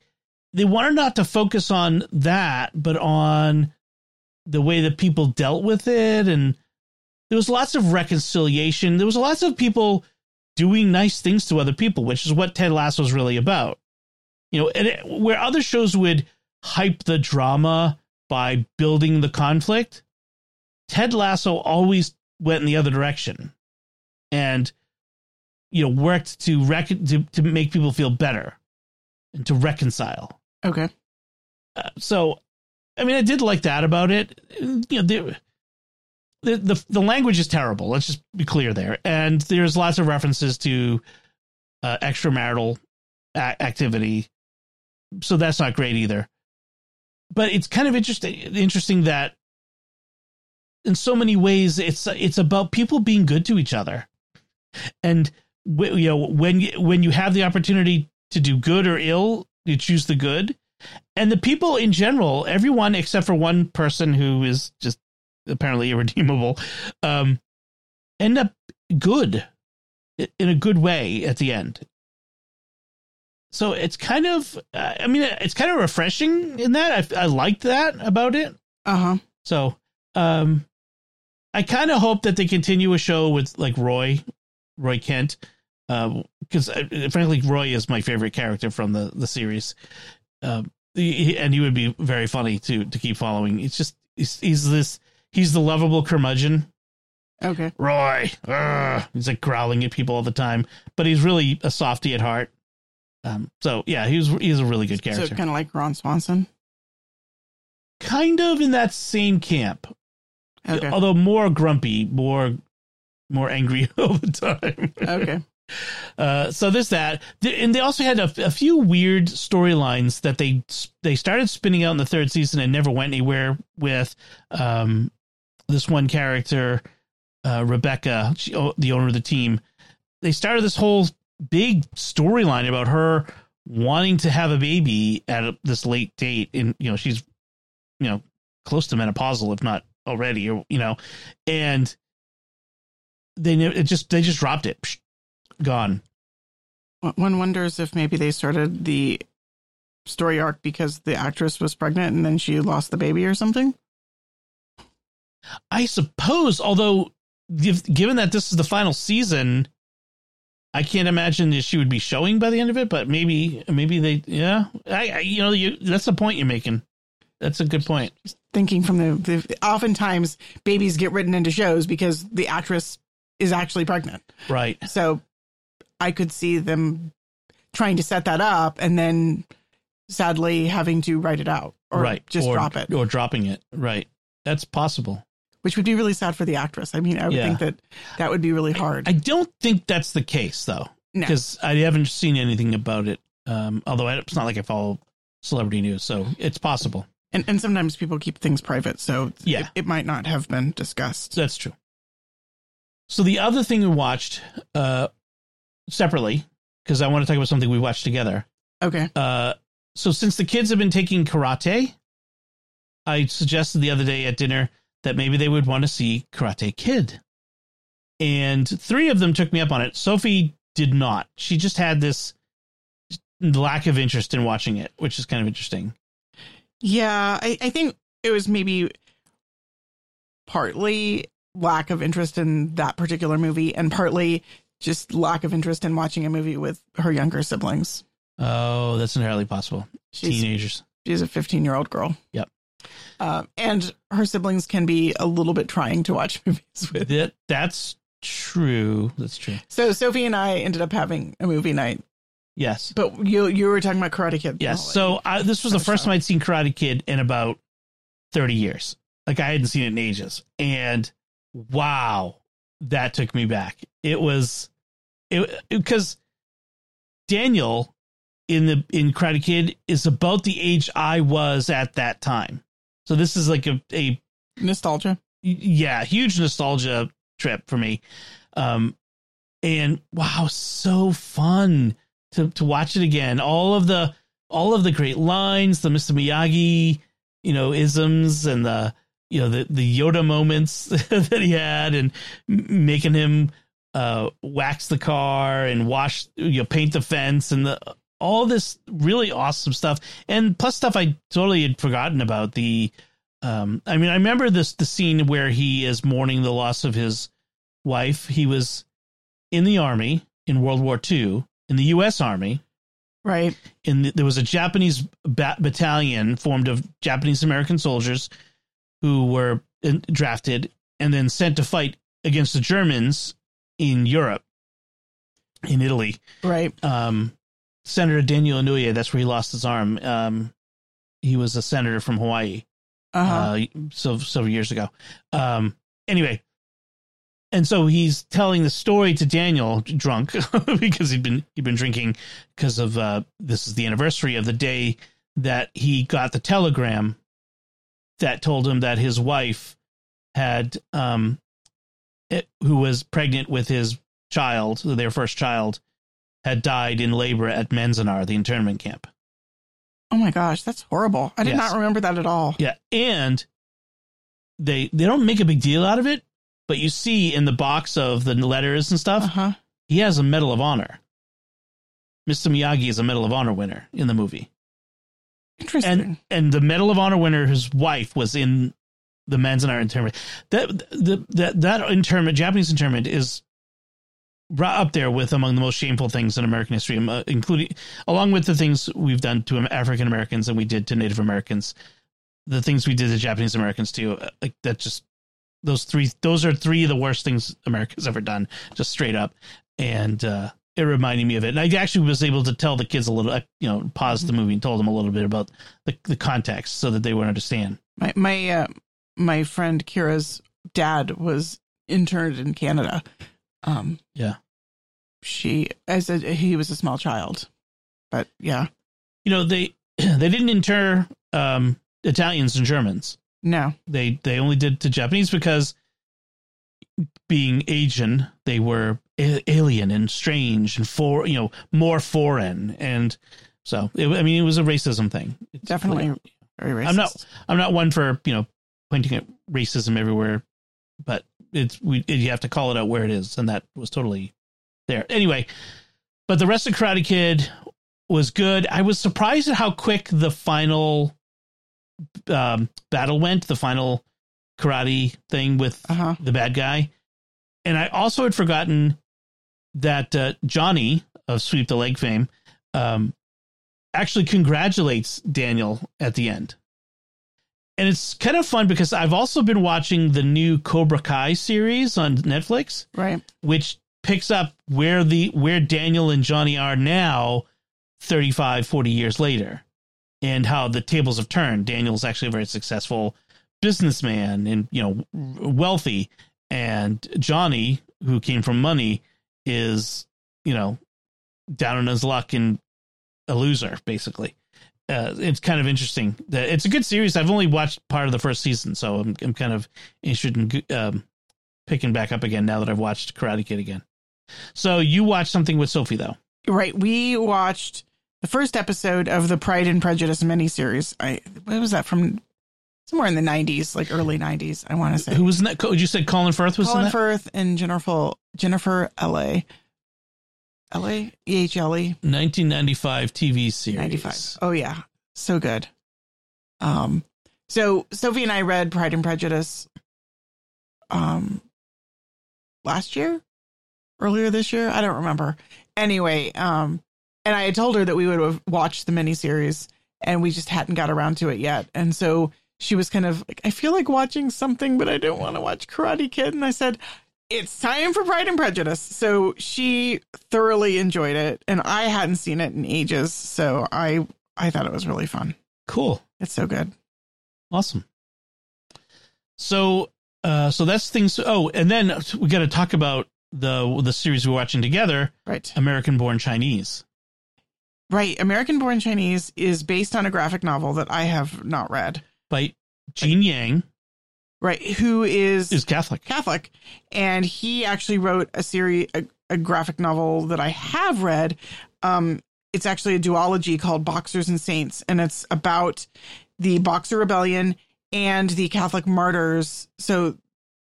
they wanted not to focus on that, but on the way that people dealt with it, and there was lots of reconciliation. There was lots of people doing nice things to other people, which is what Ted Lasso is really about. You know, and it, where other shows would hype the drama by building the conflict, Ted Lasso always went in the other direction, and you know worked to rec- to to make people feel better and to reconcile. Okay. Uh, so, I mean, I did like that about it. You know, the, the the the language is terrible. Let's just be clear there, and there's lots of references to uh, extramarital a- activity, so that's not great either. But it's kind of interesting interesting that in so many ways it's it's about people being good to each other, and you know when you, when you have the opportunity to do good or ill, you choose the good and the people in general, everyone except for one person who is just apparently irredeemable, um, end up good in a good way at the end. So it's kind of, uh, I mean, it's kind of refreshing in that. I, I liked that about it. Uh huh. So, um, I kind of hope that they continue a show with like Roy, Roy Kent, because uh, frankly, Roy is my favorite character from the the series. Um, he, and he would be very funny to to keep following. It's just he's, he's this he's the lovable curmudgeon. Okay. Roy, Ugh. he's like growling at people all the time, but he's really a softy at heart. Um, so yeah, he's he's a really good So character. kind of like Ron Swanson. kind of in that same camp. Okay. although more grumpy, more more angry all the time. Okay. Uh, so there's that, and they also had a, a few weird storylines that they they started spinning out in the third season and never went anywhere with. Um, this one character, uh, Rebecca, she, oh, the owner of the team, they started this whole big storyline about her wanting to have a baby at a, this late date, and you know she's you know close to menopausal, if not already, or you know, and they it just they just dropped it, Psh, gone. One wonders if maybe they started the story arc because the actress was pregnant and then she lost the baby or something. I suppose, although given that this is the final season, I can't imagine that she would be showing by the end of it. But maybe, maybe they, yeah, I, I you know, you that's the point you're making. That's a good point. Thinking from the, the oftentimes babies get written into shows because the actress is actually pregnant. Right. So I could see them trying to set that up and then sadly having to write it out or right. just or, drop it, or dropping it. Right. That's possible. Which would be really sad for the actress. I mean, I would Yeah. think that that would be really hard. I don't think that's the case though, no. because I haven't seen anything about it. Um, although it's not like I follow celebrity news, so it's possible. And, and sometimes people keep things private, so Yeah. it, it might not have been discussed. That's true. So the other thing we watched uh, separately, because I want to talk about something we watched together. Okay. Uh, so since the kids have been taking karate, I suggested the other day at dinner that maybe they would want to see Karate Kid. And three of them took me up on it. Sophie did not. She just had this lack of interest in watching it, which is kind of interesting. Yeah, I, I think it was maybe partly lack of interest in that particular movie and partly just lack of interest in watching a movie with her younger siblings. Oh, that's entirely possible. She's Teenagers. she's a 15 year old girl. Yep. Uh, and her siblings can be a little bit trying to watch movies with. That that's true. That's true. So Sophie and I ended up having a movie night, Yes. but you you were talking about Karate Kid. Yes. So I, this was the first time I'd seen Karate Kid in about 30 years. Like I hadn't seen it in ages. And wow, that took me back. It was it because Daniel in the in Karate Kid is about the age I was at that time. So this is like a, a Nostalgia. yeah, huge nostalgia trip for me. Um and wow, so fun to to watch it again. All of the all of the great lines, the Mr. Miyagi, you know, isms and the you know the the Yoda moments that he had and making him uh wax the car and wash you know paint the fence and the all this really awesome stuff and plus stuff I totally had forgotten about the um I mean I remember this the scene where he is mourning the loss of his wife he was in the army in World War II in the US army Right. in the, there was a Japanese ba- battalion formed of Japanese American soldiers who were in, drafted and then sent to fight against the Germans in Europe, in Italy. Right. Um, Senator Daniel Inouye, that's where he lost his arm. Um, he was a senator from Hawaii Uh-huh. uh, so several years ago. Um, anyway, and so he's telling the story to Daniel drunk because he'd been he'd been drinking because of uh, this is the anniversary of the day that he got the telegram that told him that his wife had um it, who was pregnant with his child their first child had died in labor at Manzanar the internment camp oh my gosh, that's horrible. I did Yes. not remember that at all. Yeah, and they they don't make a big deal out of it, but you see in the box of the letters and stuff, Uh-huh. he has a Medal of Honor. Mr. Miyagi is a Medal of Honor winner in the movie, Interesting. and and the Medal of Honor winner, his wife was in the Manzanar internment. That the that that internment, Japanese internment, is right up there with among the most shameful things in American history, um, uh, including along with the things we've done to African Americans and we did to Native Americans, the things we did to Japanese Americans too. uh, Like that, just those three. Those are three of the worst things America's ever done, just straight up. And uh, it reminded me of it. And I actually was able to tell the kids a little, I, you know, pause the movie and told them a little bit about the the context so that they would understand. my my uh, my friend Kira's dad was interned in Canada. Um, Yeah. she as a he was a small child, but yeah, You know, they they didn't inter um, Italians and Germans. no, they they only did to Japanese because being Asian, they were a- alien and strange and for you know more foreign, and so it, I mean it was a racism thing. It's definitely very racist. I'm not- I'm not one for you know pointing at racism everywhere, but it's we you have to call it out where it is, and that was totally there. Anyway, but the rest of Karate Kid was good. I was surprised at how quick the final um, battle went. The final karate thing with Uh huh. the bad guy, and I also had forgotten that uh, Johnny of Sweep the Leg fame um, actually congratulates Daniel at the end. And it's kind of fun because I've also been watching the new Cobra Kai series on Netflix, Right. which picks up where the where Daniel and Johnny are now 35 40 years later and how the tables have turned. Daniel's actually a very successful businessman and you know wealthy and Johnny who came from money is you know down on his luck and a loser basically. Uh, it's kind of interesting. That It's a good series. I've only watched part of the first season, so I'm I'm kind of interested in um, picking back up again now that I've watched Karate Kid again. So you watched something with Sophie though. Right. We watched the first episode of the Pride and Prejudice miniseries. I what was that from? Somewhere in the '90s, like early '90s, I want to say. Who was in that? You said Colin Firth was in Colin. Firth and Jennifer Jennifer L.A. L.A. E H L E 1995 TV series. 95. Oh yeah, so good. Um, so Sophie and I read Pride and Prejudice, um, last year, earlier this year. I don't remember. Anyway, um, and I had told her that we would have watched the miniseries, and we just hadn't got around to it yet. And so she was kind of like, I feel like watching something, but I don't want to watch Karate Kid. And I said, it's time for Pride and Prejudice. So she thoroughly enjoyed it, and I hadn't seen it in ages. So I I thought it was really fun. Cool. It's so good. Awesome. So, uh, so that's things. Oh, and then we got to talk about the the series we're watching together, Right. American Born Chinese. Right. American Born Chinese is based on a graphic novel that I have not read. by Gene Yang, Right. Who is, is Catholic. Catholic. And he actually wrote a series, a, a graphic novel that I have read. Um, it's actually a duology called Boxers and Saints, and it's about the Boxer Rebellion and the Catholic martyrs. So,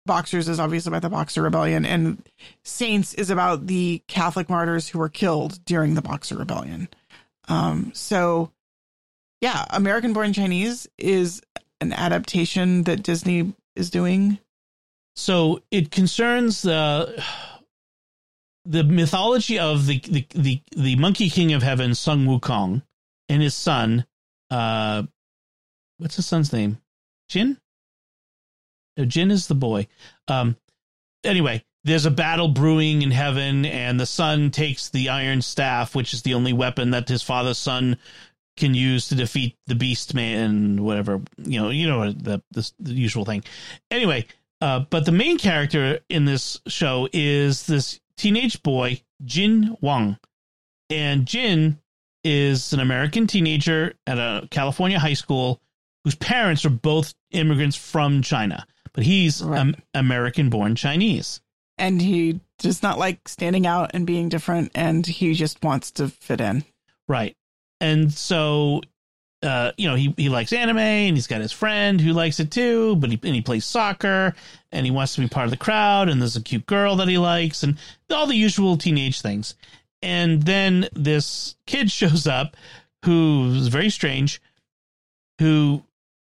Boxers is obviously about the Boxer Rebellion, and Saints is about the Catholic martyrs who were killed during the Boxer Rebellion. Um, so, yeah, American Born Chinese is an adaptation that Disney is doing. So it concerns the the mythology of the the the, the Monkey King of Heaven, Sun Wukong, and his son. Uh, what's his son's name? Jin. No, Jin is the boy. Um, anyway, there's a battle brewing in heaven, and the son takes the iron staff, which is the only weapon that his father's son can use to defeat the beast man, whatever you know, you know the the, the usual thing. Anyway, uh, but the main character in this show is this teenage boy, Jin Wang, and Jin is an American teenager at a California high school whose parents are both immigrants from China, but he's Right. um, American-born Chinese. and he does not like standing out and being different and he just wants to fit in Right. And so uh, you know, he, he likes anime and he's got his friend who likes it too, but he and he plays soccer and he wants to be part of the crowd and there's a cute girl that he likes and all the usual teenage things. And then this kid shows up who's very strange, who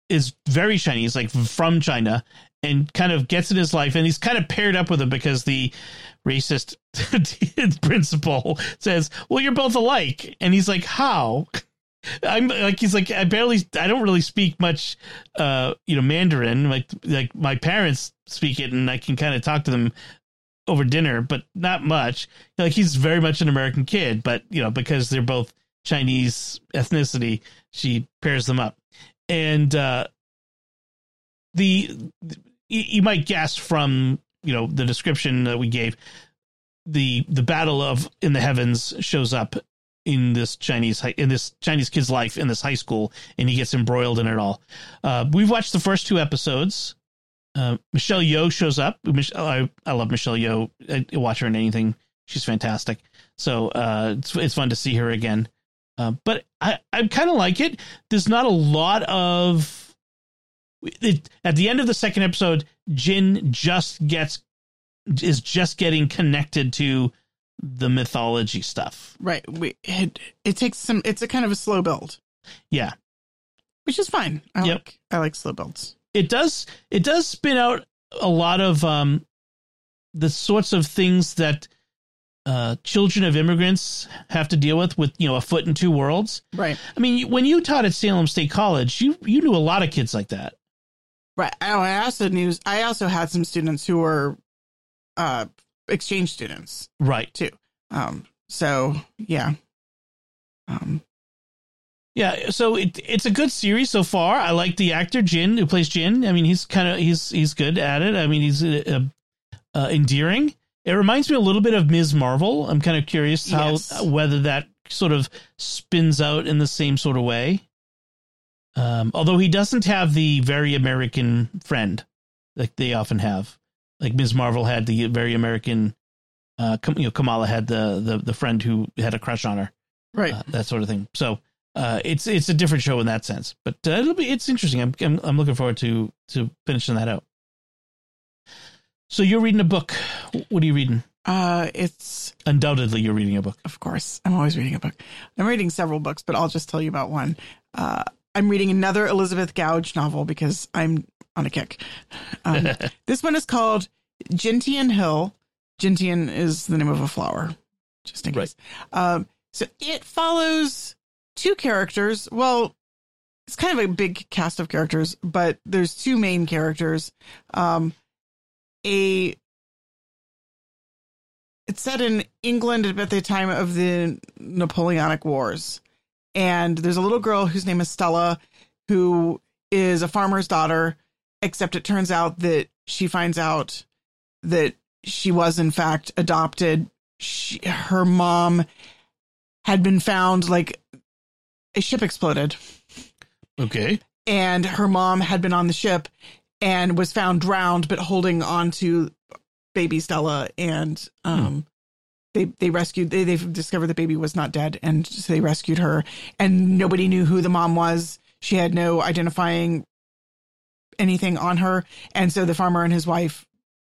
is very Chinese, like from China, and kind of gets in his life and he's kind of paired up with him because the racist principal says, "Well, you're both alike," and he's like, "How?" I'm like, he's like, I barely, I don't really speak much, uh, you know, Mandarin. Like, like my parents speak it, and I can kind of talk to them over dinner, but not much. Like, he's very much an American kid, but you know, because they're both Chinese ethnicity, she pairs them up, and uh, the you, you might guess from you know the description that we gave the the battle of in the heavens shows up in this Chinese hi- in this Chinese kid's life in this high school, and he gets embroiled in it all. Uh, we've watched the first two episodes. Uh, Michelle Yeoh shows up. Mich- I, I love Michelle Yeoh. I, I watch her in anything. She's fantastic. So uh, it's it's fun to see her again. Uh, but I I kind of like it. There's not a lot of it, at the end of the second episode. Jin just gets is just getting connected to the mythology stuff. right we it, it takes some it's a kind of a slow build Yeah. which is fine i Yep. like i like slow builds It does it does spin out a lot of um the sorts of things that uh children of immigrants have to deal with with you know a foot in two worlds. right I mean, when you taught at Salem State College, you you knew a lot of kids like that. Right oh, i also knew i also had some students who were uh exchange students Right. Too. Um so yeah um Yeah, so it it's a good series so far. I like the actor Jin who plays Jin. I mean, he's kind of he's he's good at it. I mean, he's uh, uh, endearing. It reminds me a little bit of Ms. Marvel. I'm kind of curious how Yes. whether that sort of spins out in the same sort of way. Um, although he doesn't have the very American friend like they often have. Like Ms. Marvel had the very American. Uh, you know, Kamala had the, the the friend who had a crush on her right uh, that sort of thing. So uh, it's it's a different show in that sense, but uh, it'll be it's interesting. I'm, I'm I'm looking forward to to finishing that out. So you're reading a book. What are you reading? uh it's Undoubtedly, you're reading a book. of course i'm always reading a book i'm reading several books but i'll just tell you about one uh i'm reading another Elizabeth Goudge novel because i'm on a kick. Um, this one is called gentian hill. Gentian is the name of a flower just in Right. case. Um so it follows two characters. Well it's kind of a big cast of characters but there's two main characters. Um a it's set in England at the time of the Napoleonic Wars. And there's a little girl whose name is Stella, who is a farmer's daughter. except it turns out that she finds out that she was in fact adopted. She, her mom had been found like a ship exploded Okay. and her mom had been on the ship and was found drowned but holding on to baby Stella and um they they rescued they they've discovered the baby was not dead and so they rescued her and nobody knew who the mom was she had no identifying anything on her and so the farmer and his wife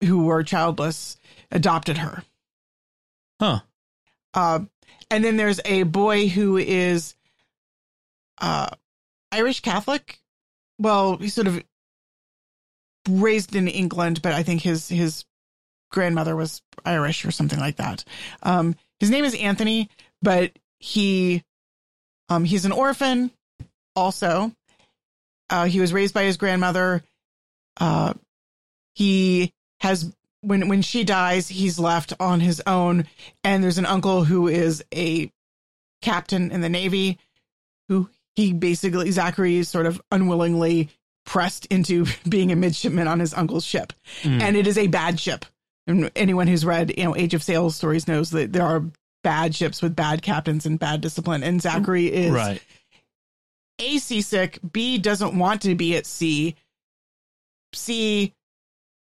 who were childless adopted her Huh. uh, and then there's a boy who is uh, Irish Catholic. Well, he's sort of raised in England, but I think his his grandmother was Irish or something like that. Um, his name is Anthony, but he um, he's an orphan. Also, uh, he was raised by his grandmother. Uh, he has when when she dies, he's left on his own, and there's an uncle who is a captain in the navy, who he basically Zachary is sort of unwillingly pressed into being a midshipman on his uncle's ship, Mm. and it is a bad ship. And anyone who's read you know Age of Sail stories knows that there are bad ships with bad captains and bad discipline, and Zachary is right. a seasick, B doesn't want to be at sea, C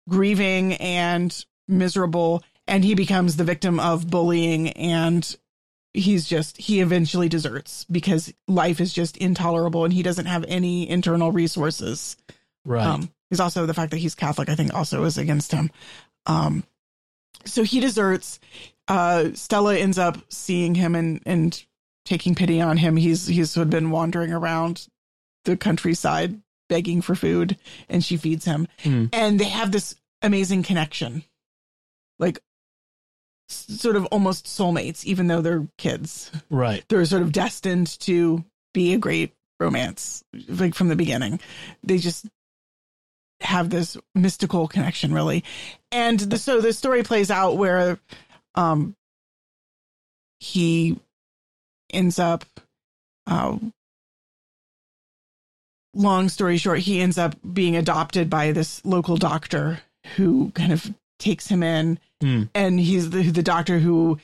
grieving and miserable, and he becomes the victim of bullying and he's just he eventually deserts because life is just intolerable and he doesn't have any internal resources. Right. Um he's also the fact that he's Catholic, I think also is against him. Um so he deserts. Uh Stella ends up seeing him and and taking pity on him. He's he's sort of been wandering around the countryside begging for food and she feeds him. Mm. And they have this amazing connection. Like sort of almost soulmates even though they're kids. right. They're sort of destined to be a great romance like from the beginning. They just have this mystical connection really. And the, so the story plays out where um he ends up uh, long story short he ends up being adopted by this local doctor who kind of takes him in Mm. and he's the the doctor who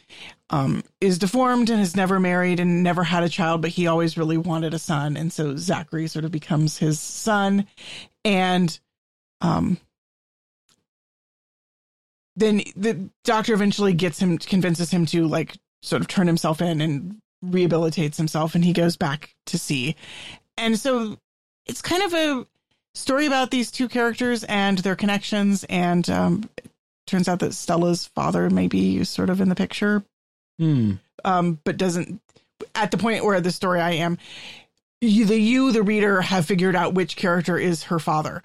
um is deformed and has never married and never had a child but he always really wanted a son and so Zachary sort of becomes his son and um then the doctor eventually gets him convinces him to like sort of turn himself in and rehabilitates himself and he goes back to sea and so it's kind of a story about these two characters and their connections and um it turns out that stella's father maybe is sort of in the picture. Hmm. um but doesn't at the point where the story i am you, the you the reader have figured out which character is her father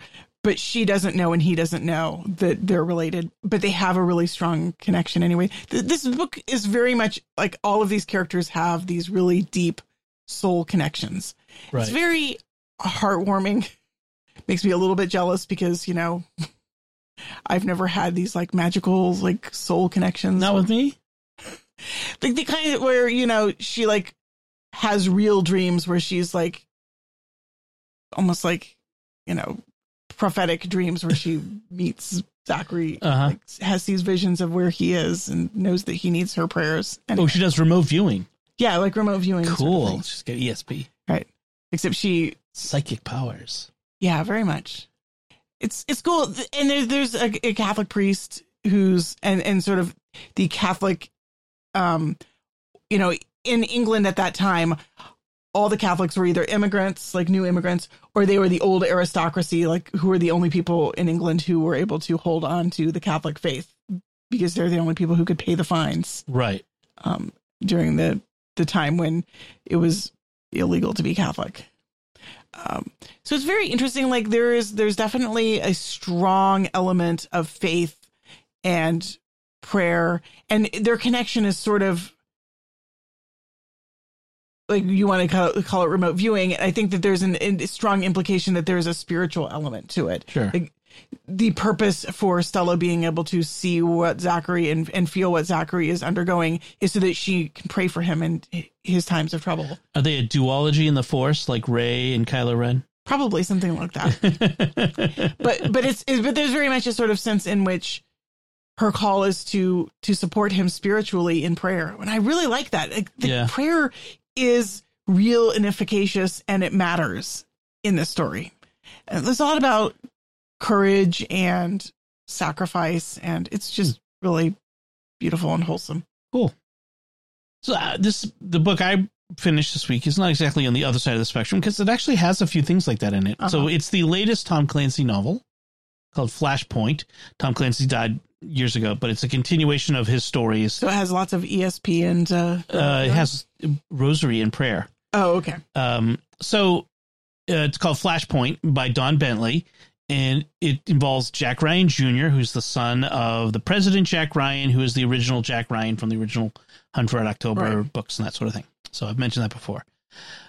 but she doesn't know and he doesn't know that they're related but they have a really strong connection anyway Th- this book is very much like all of these characters have these really deep soul connections Right. it's very heartwarming makes me a little bit jealous because you know i've never had these like magical like soul connections Not with me. like the kind of where you know she like has real dreams where she's like almost like you know prophetic dreams where she meets Zachary Uh-huh. like, has these visions of where he is and knows that he needs her prayers and Oh, she does remote viewing. yeah like remote viewing sort of Cool. She's got ESP. Right. Except she Psychic powers. Yeah, very much. It's it's cool, and there, there's a, a Catholic priest who's and and sort of the Catholic, um, you know, in England at that time, all the Catholics were either immigrants, like new immigrants, or they were the old aristocracy, like who were the only people in England who were able to hold on to the Catholic faith because they're the only people who could pay the fines Right. um, during the the time when it was illegal to be Catholic. Um, so it's very interesting. Like there is, there's definitely a strong element of faith and prayer, and their connection is sort of like you want to call it, call it remote viewing. I think that there's an, a strong implication that there's a spiritual element to it Sure. Like, the purpose for Stella being able to see what Zachary and, and feel what Zachary is undergoing is so that she can pray for him in his times of trouble. Are they a duology in the Force like Rey and Kylo Ren? probably something like that. but but it's, it's but there's very much a sort of sense in which her call is to to support him spiritually in prayer, and I really like that. Like, the Yeah. prayer is real and efficacious, and it matters in this story. And there's a lot about courage and sacrifice, and it's just really beautiful and wholesome. Cool. So uh, this the book I finished this week is not exactly on the other side of the spectrum because it actually has a few things like that in it. So Uh-huh. it's the latest Tom Clancy novel called Flashpoint. Tom Clancy died years ago, but it's a continuation of his stories. So it has lots of ESP and uh, Uh, it has rosary and prayer. oh okay Um, so uh, it's called Flashpoint by Don Bentley, and it involves Jack Ryan Jr., who's the son of the president Jack Ryan, who is the original Jack Ryan from the original Hunt for Red October Right. books and that sort of thing. So I've mentioned that before.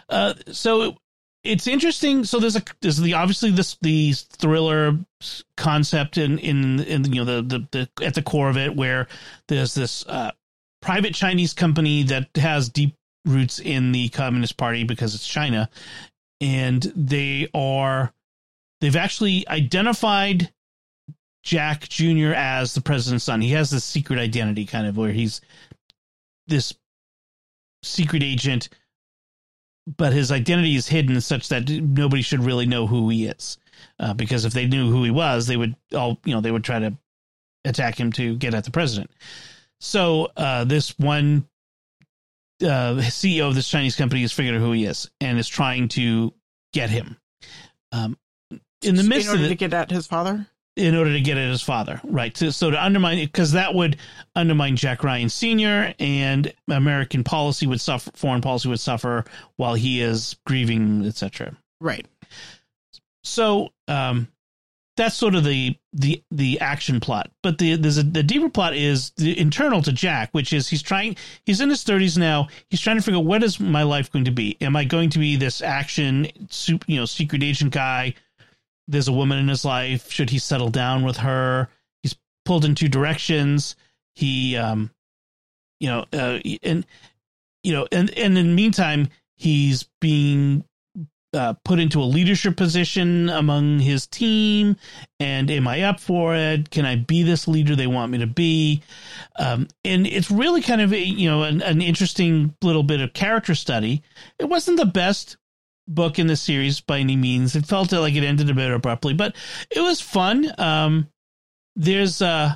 Uh, so it's interesting. So there's a there's the obviously this the thriller concept in in in you know the the, the at the core of it where there's this uh, private Chinese company that has deep roots in the Communist Party because it's China, and they are they've actually identified Jack Jr. as the president's son. He has this secret identity, kind of where he's this secret agent, but his identity is hidden such that nobody should really know who he is. Uh, because if they knew who he was, they would all you know they would try to attack him to get at the president. So uh, this one uh, CEO of this Chinese company has figured out who he is and is trying to get him. Um, in the midst in order of to get at his father. in order to get at his father, right? So, so to undermine because that would undermine Jack Ryan Sr. and American policy would suffer, foreign policy would suffer while he is grieving, etc. Right. So, um, that's sort of the the the action plot. But the there's a the deeper plot is the internal to Jack, which is he's trying he's in his 30s now. He's trying to figure out what is my life going to be. Am I going to be this action you know secret agent guy? There's a woman in his life. Should he settle down with her? He's pulled in two directions. He um you know uh, and you know and and in the meantime he's being uh, put into a leadership position among his team and am i up for it? Can i be this leader they want me to be? Um, and it's really kind of a, you know an, an interesting little bit of character study. It wasn't the best book in the series by any means. It felt like it ended a bit abruptly but it was fun. Um, there's uh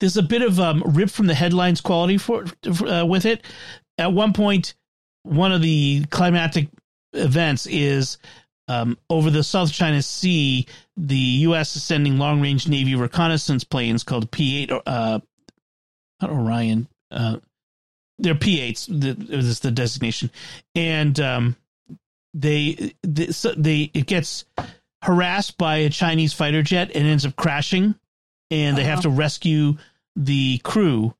there's a bit of um, rip from the headlines quality for uh, with it. At one point one of the climactic events is um, over the South China Sea, the U.S. is sending long range Navy reconnaissance planes called P 8, uh, not Orion, uh, they're P 8s, the, is the designation. And um, they, they, so they, it gets harassed by a Chinese fighter jet and ends up crashing, and they have to rescue the crew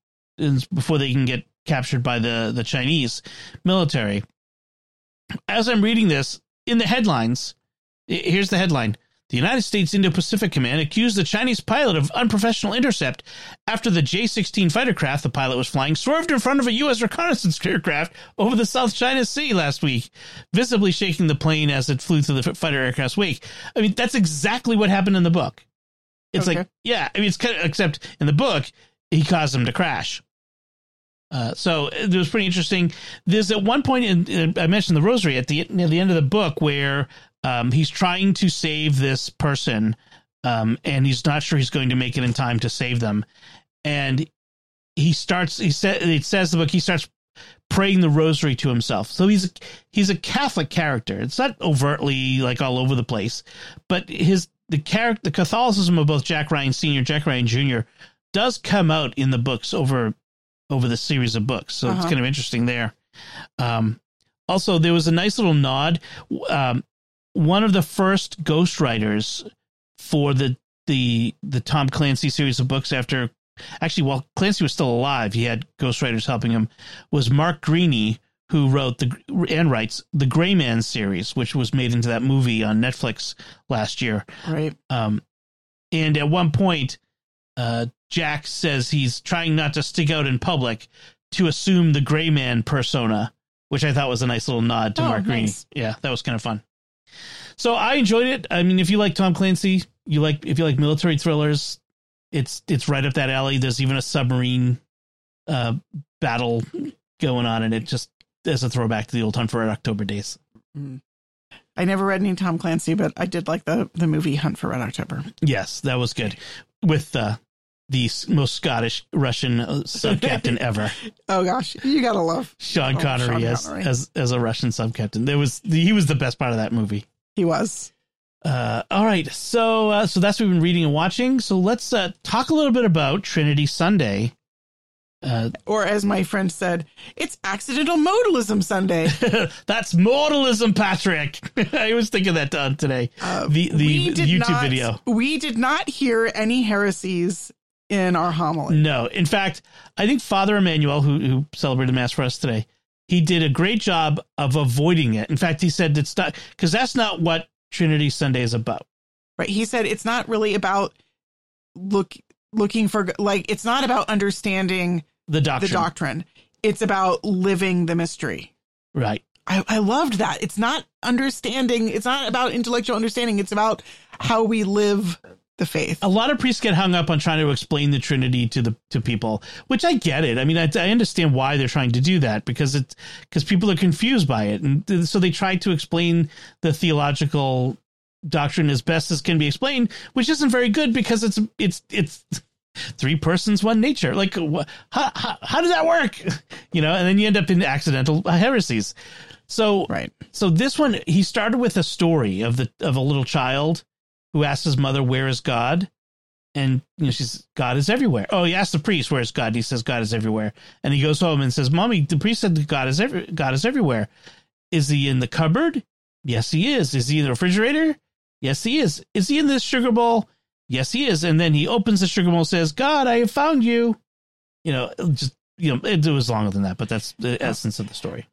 before they can get captured by the, the Chinese military as I'm reading this in the headlines, here's the headline. The United States Indo Pacific Command accused the Chinese pilot of unprofessional intercept after the J 16 fighter craft the pilot was flying swerved in front of a U.S. reconnaissance aircraft over the South China Sea last week, visibly shaking the plane as it flew through the fighter aircraft's wake. I mean, that's exactly what happened in the book. It's Okay. like, yeah, I mean, it's kind of, except in the book, he caused him to crash. Uh, so it was pretty interesting. There's at one point in, in I mentioned the rosary at the near the end of the book where um, he's trying to save this person, um, and he's not sure he's going to make it in time to save them, and he starts. He said it says the book. He starts praying the rosary to himself. So he's he's a Catholic character. It's not overtly like all over the place, but his the character the Catholicism of both Jack Ryan Senior, Jack Ryan Junior, does come out in the books over over the series of books. So it's Uh-huh. kind of interesting there. Um, also, there was a nice little nod. Um, one of the first ghostwriters for the the the Tom Clancy series of books after actually while Clancy was still alive, he had ghostwriters helping him was Mark Greaney who wrote the and writes the Gray Man series, which was made into that movie on Netflix last year. Right. Um, and at one point, uh, Jack says he's trying not to stick out in public to assume the gray man persona, which I thought was a nice little nod to Oh, Mark nice. Yeah, that was kind of fun. So I enjoyed it. I mean, if you like Tom Clancy, you like if you like military thrillers, it's it's right up that alley. There's even a submarine uh, battle going on, and it just as a throwback to the old Hunt for Red October days. I never read any Tom Clancy, but I did like the the movie Hunt for Red October. Yes, that was good with uh, the most Scottish Russian uh, sub captain ever, Oh gosh, you gotta love. Sean Oh, Connery, Sean Connery. as as a Russian sub captain. There was he was the best part of that movie. He was. Uh, all right, so uh, so that's what we've been reading and watching. So let's uh, talk a little bit about Trinity Sunday. Uh, Or as my friend said, it's accidental modalism Sunday. that's modalism, Patrick. I was thinking that uh, today. The the YouTube not- video. We did not hear any heresies in our homily. No, in fact, I think Father Emmanuel, who who celebrated mass for us today, he did a great job of avoiding it. In fact, he said it's not because that's not what Trinity Sunday is about. Right. He said it's not really about look looking for like it's not about understanding The doctrine, the doctrine. It's about living the mystery. right? I, I loved that. It's not understanding. It's not about intellectual understanding. It's about how we live the faith. a lot of priests get hung up on trying to explain the Trinity to the to people, which I get it. I mean, I, I understand why they're trying to do that because it's because people are confused by it, and so they try to explain the theological doctrine as best as can be explained, which isn't very good because it's it's it's three persons, one nature. Like, wh- how how, how does that work? You know, and then you end up in accidental heresies. So Right. so this one, he started with a story of the of a little child who asked his mother, "Where is God?" And you know, she's God is everywhere. Oh, he asked the priest, "Where is God?" And he says, "God is everywhere." And he goes home and says, "Mommy, the priest said that God is every God is everywhere. Is he in the cupboard? Yes, he is. Is he in the refrigerator? Yes, he is. Is he in this sugar bowl? Yes, he is." And then he opens the sugar bowl, and says, "God, I have found you." You know, just you know, it, it was longer than that, but that's the essence of the story.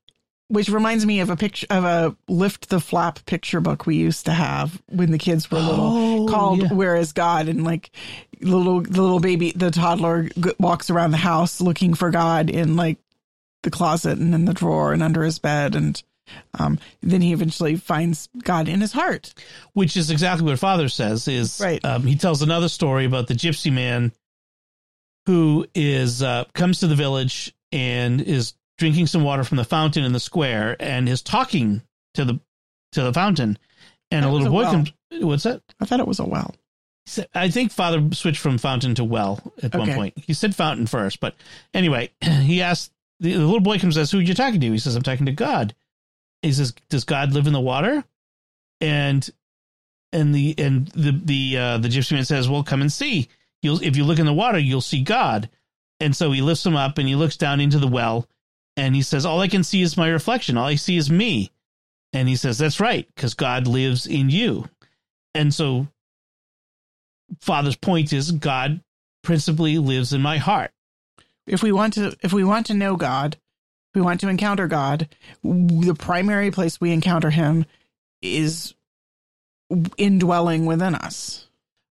Which reminds me of a picture of a lift the flap picture book we used to have when the kids were little Oh, called yeah. Where is God? And like the little, the little baby, the toddler g- walks around the house looking for God in like the closet and in the drawer and under his bed. And um, then he eventually finds God in his heart. which is exactly what father says is Right. um, he tells another story about the gypsy man who is uh, comes to the village and is drinking some water from the fountain in the square and is talking to the to the fountain and That a little boy well. comes what's that I thought it was a well. I think father switched from fountain to well at one point. He said fountain first, but anyway, he asked the, the little boy comes and says, "Who are you talking to?" He says, "I'm talking to God." He says, "Does God live in the water?" And and the and the the uh, the gypsy man says, "Well, come and see. You'll if you look in the water, you'll see God." And so he lifts him up and he looks down into the well, and he says, "All I can see is my reflection. All I see is me." And he says, "That's right, because God lives in you." And so Father's point is God principally lives in my heart. if we want to if we want to know god if we want to encounter god the primary place we encounter him is indwelling within us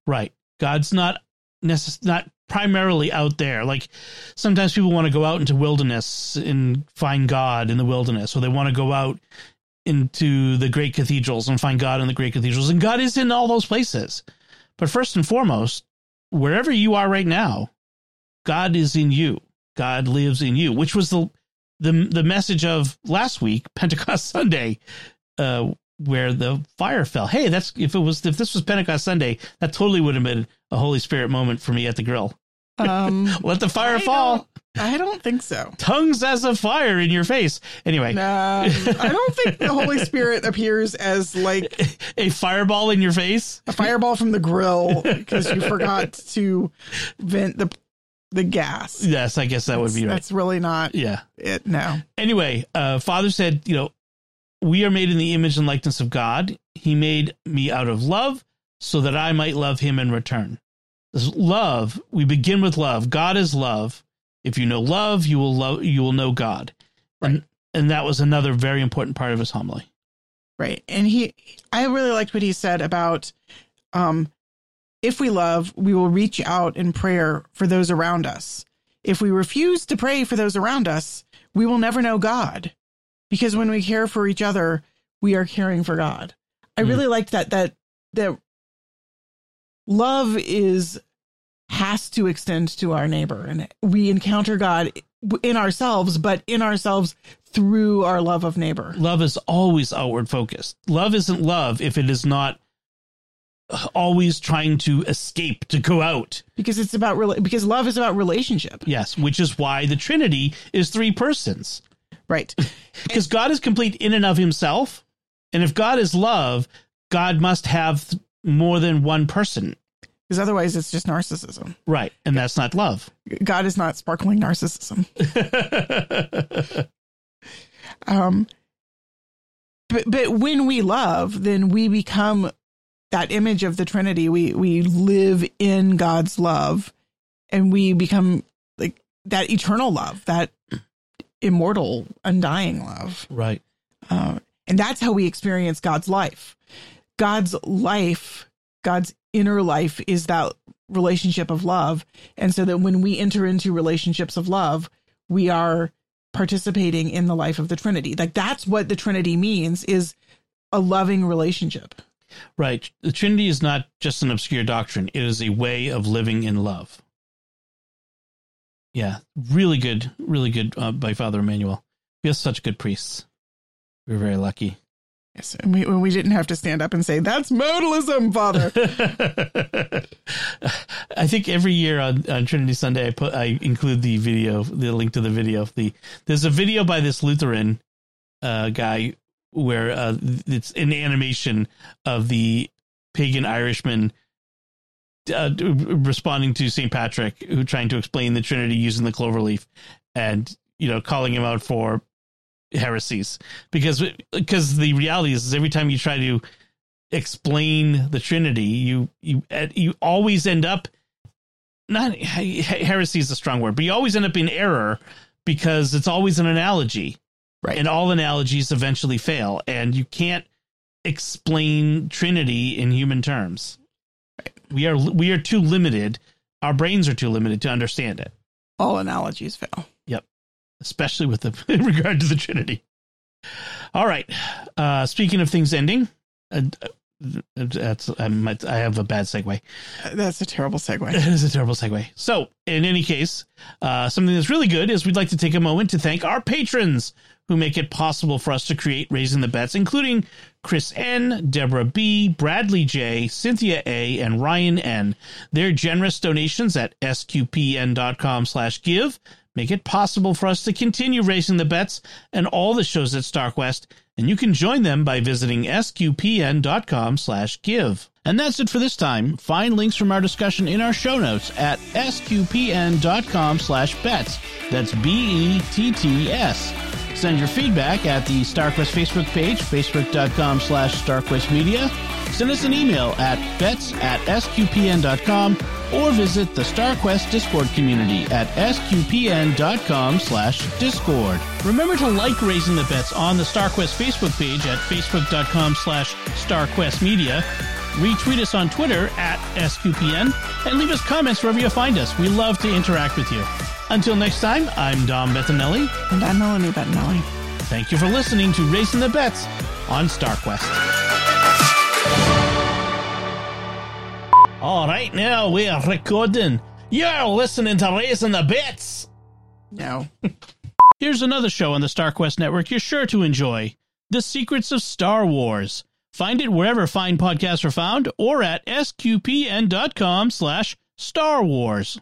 Right. God's not necess- not primarily out there. Like sometimes people want to go out into wilderness and find God in the wilderness, or they want to go out into the great cathedrals and find God in the great cathedrals. And God is in all those places. But first and foremost, wherever you are right now, God is in you. God lives in you, which was the the the message of last week, Pentecost Sunday, uh, where the fire fell. Hey, that's if it was if this was Pentecost Sunday, that totally would have been a Holy Spirit moment for me at the grill. Um Let the fire I fall. don't- i don't think so Tongues as a fire in your face. Anyway, i don't think the holy spirit appears as like a fireball in your face. a fireball from the grill because you forgot to vent the the gas Yes, I guess that would be right. that's really not Yeah. it no anyway, uh, Father said, you know, we are made in the image and likeness of God. He made me out of love so that I might love him in return. Love, we begin with love. God is love. If you know love, you will love you will know God. And and that was another very important part of his homily. Right. And he I really liked what he said about um if we love, we will reach out in prayer for those around us. If we refuse to pray for those around us, we will never know God. Because when we care for each other, we are caring for God. I really liked that that that love is has to extend to our neighbor and we encounter God in ourselves but in ourselves through our love of neighbor. Love is always outward focused. Love isn't love if it is not uh, always trying to escape to go out because it's about rela- because love is about relationship. Yes, which is why the Trinity is three persons. Right. because God is complete in and of himself. And if God is love, God must have more than one person. Because otherwise it's just narcissism. Right. And that's not love. God is not sparkling narcissism. um but but when we love, then we become that image of the Trinity. We we live in God's love and we become like that eternal love, that immortal, undying love. Right. Uh, and that's how we experience God's life. God's life, God's inner life is that relationship of love. And so that when we enter into relationships of love, we are participating in the life of the Trinity. Like that's what the Trinity means is a loving relationship. Right. The Trinity is not just an obscure doctrine, it is a way of living in love. Yeah, really good, really good uh, by Father Emmanuel. We have such good priests. We're very lucky. Yes, and we we didn't have to stand up and say that's modalism, Father. I think every year on, on Trinity Sunday, I put I include the video, the link to the video. The there's a video by this Lutheran uh, guy where uh, it's an animation of the pagan Irishman uh, responding to St. Patrick, who trying to explain the Trinity using the clover leaf, and you know calling him out for heresies because because the reality is, is every time you try to explain the Trinity, you you you always end up not heresy is a strong word, but you always end up in error because it's always an analogy, right? And all analogies eventually fail, and you can't explain Trinity in human terms. We are we are too limited. Our brains are too limited to understand it. All analogies fail. Yep, especially with the in regard to the Trinity. All right. Uh, speaking of things ending, uh, that's I, might, I have a bad segue. That's a terrible segue. It is a terrible segue. So, in any case, uh, something that's really good is we'd like to take a moment to thank our patrons who make it possible for us to create Raising the Betts, including Chris N, Deborah B, Bradley J, Cynthia A, and Ryan N. Their generous donations at sqpn.com slash give make it possible for us to continue raising the Betts and all the shows at StarQuest, and you can join them by visiting sqpn.com slash give. And that's it for this time. Find links from our discussion in our show notes at sqpn.com slash betts. That's B-E-T-T-S. Send your feedback at the StarQuest Facebook page, facebook.com slash starquestmedia. Send us an email at betts at sqpn.com or visit the StarQuest Discord community at sqpn.com slash discord. Remember to like Raising the Betts on the StarQuest Facebook page at facebook.com slash starquestmedia. Retweet us on Twitter at SQPN and leave us comments wherever you find us. We love to interact with you. Until next time, I'm Dom Bettinelli. And I'm Melanie Bettinelli. Thank you for listening to Raising the Betts on StarQuest. All right, now we are recording. You're listening to Raising the Betts. No. Here's another show on the StarQuest network you're sure to enjoy The Secrets of Star Wars. Find it wherever fine podcasts are found or at sqpn.com slash Star Wars.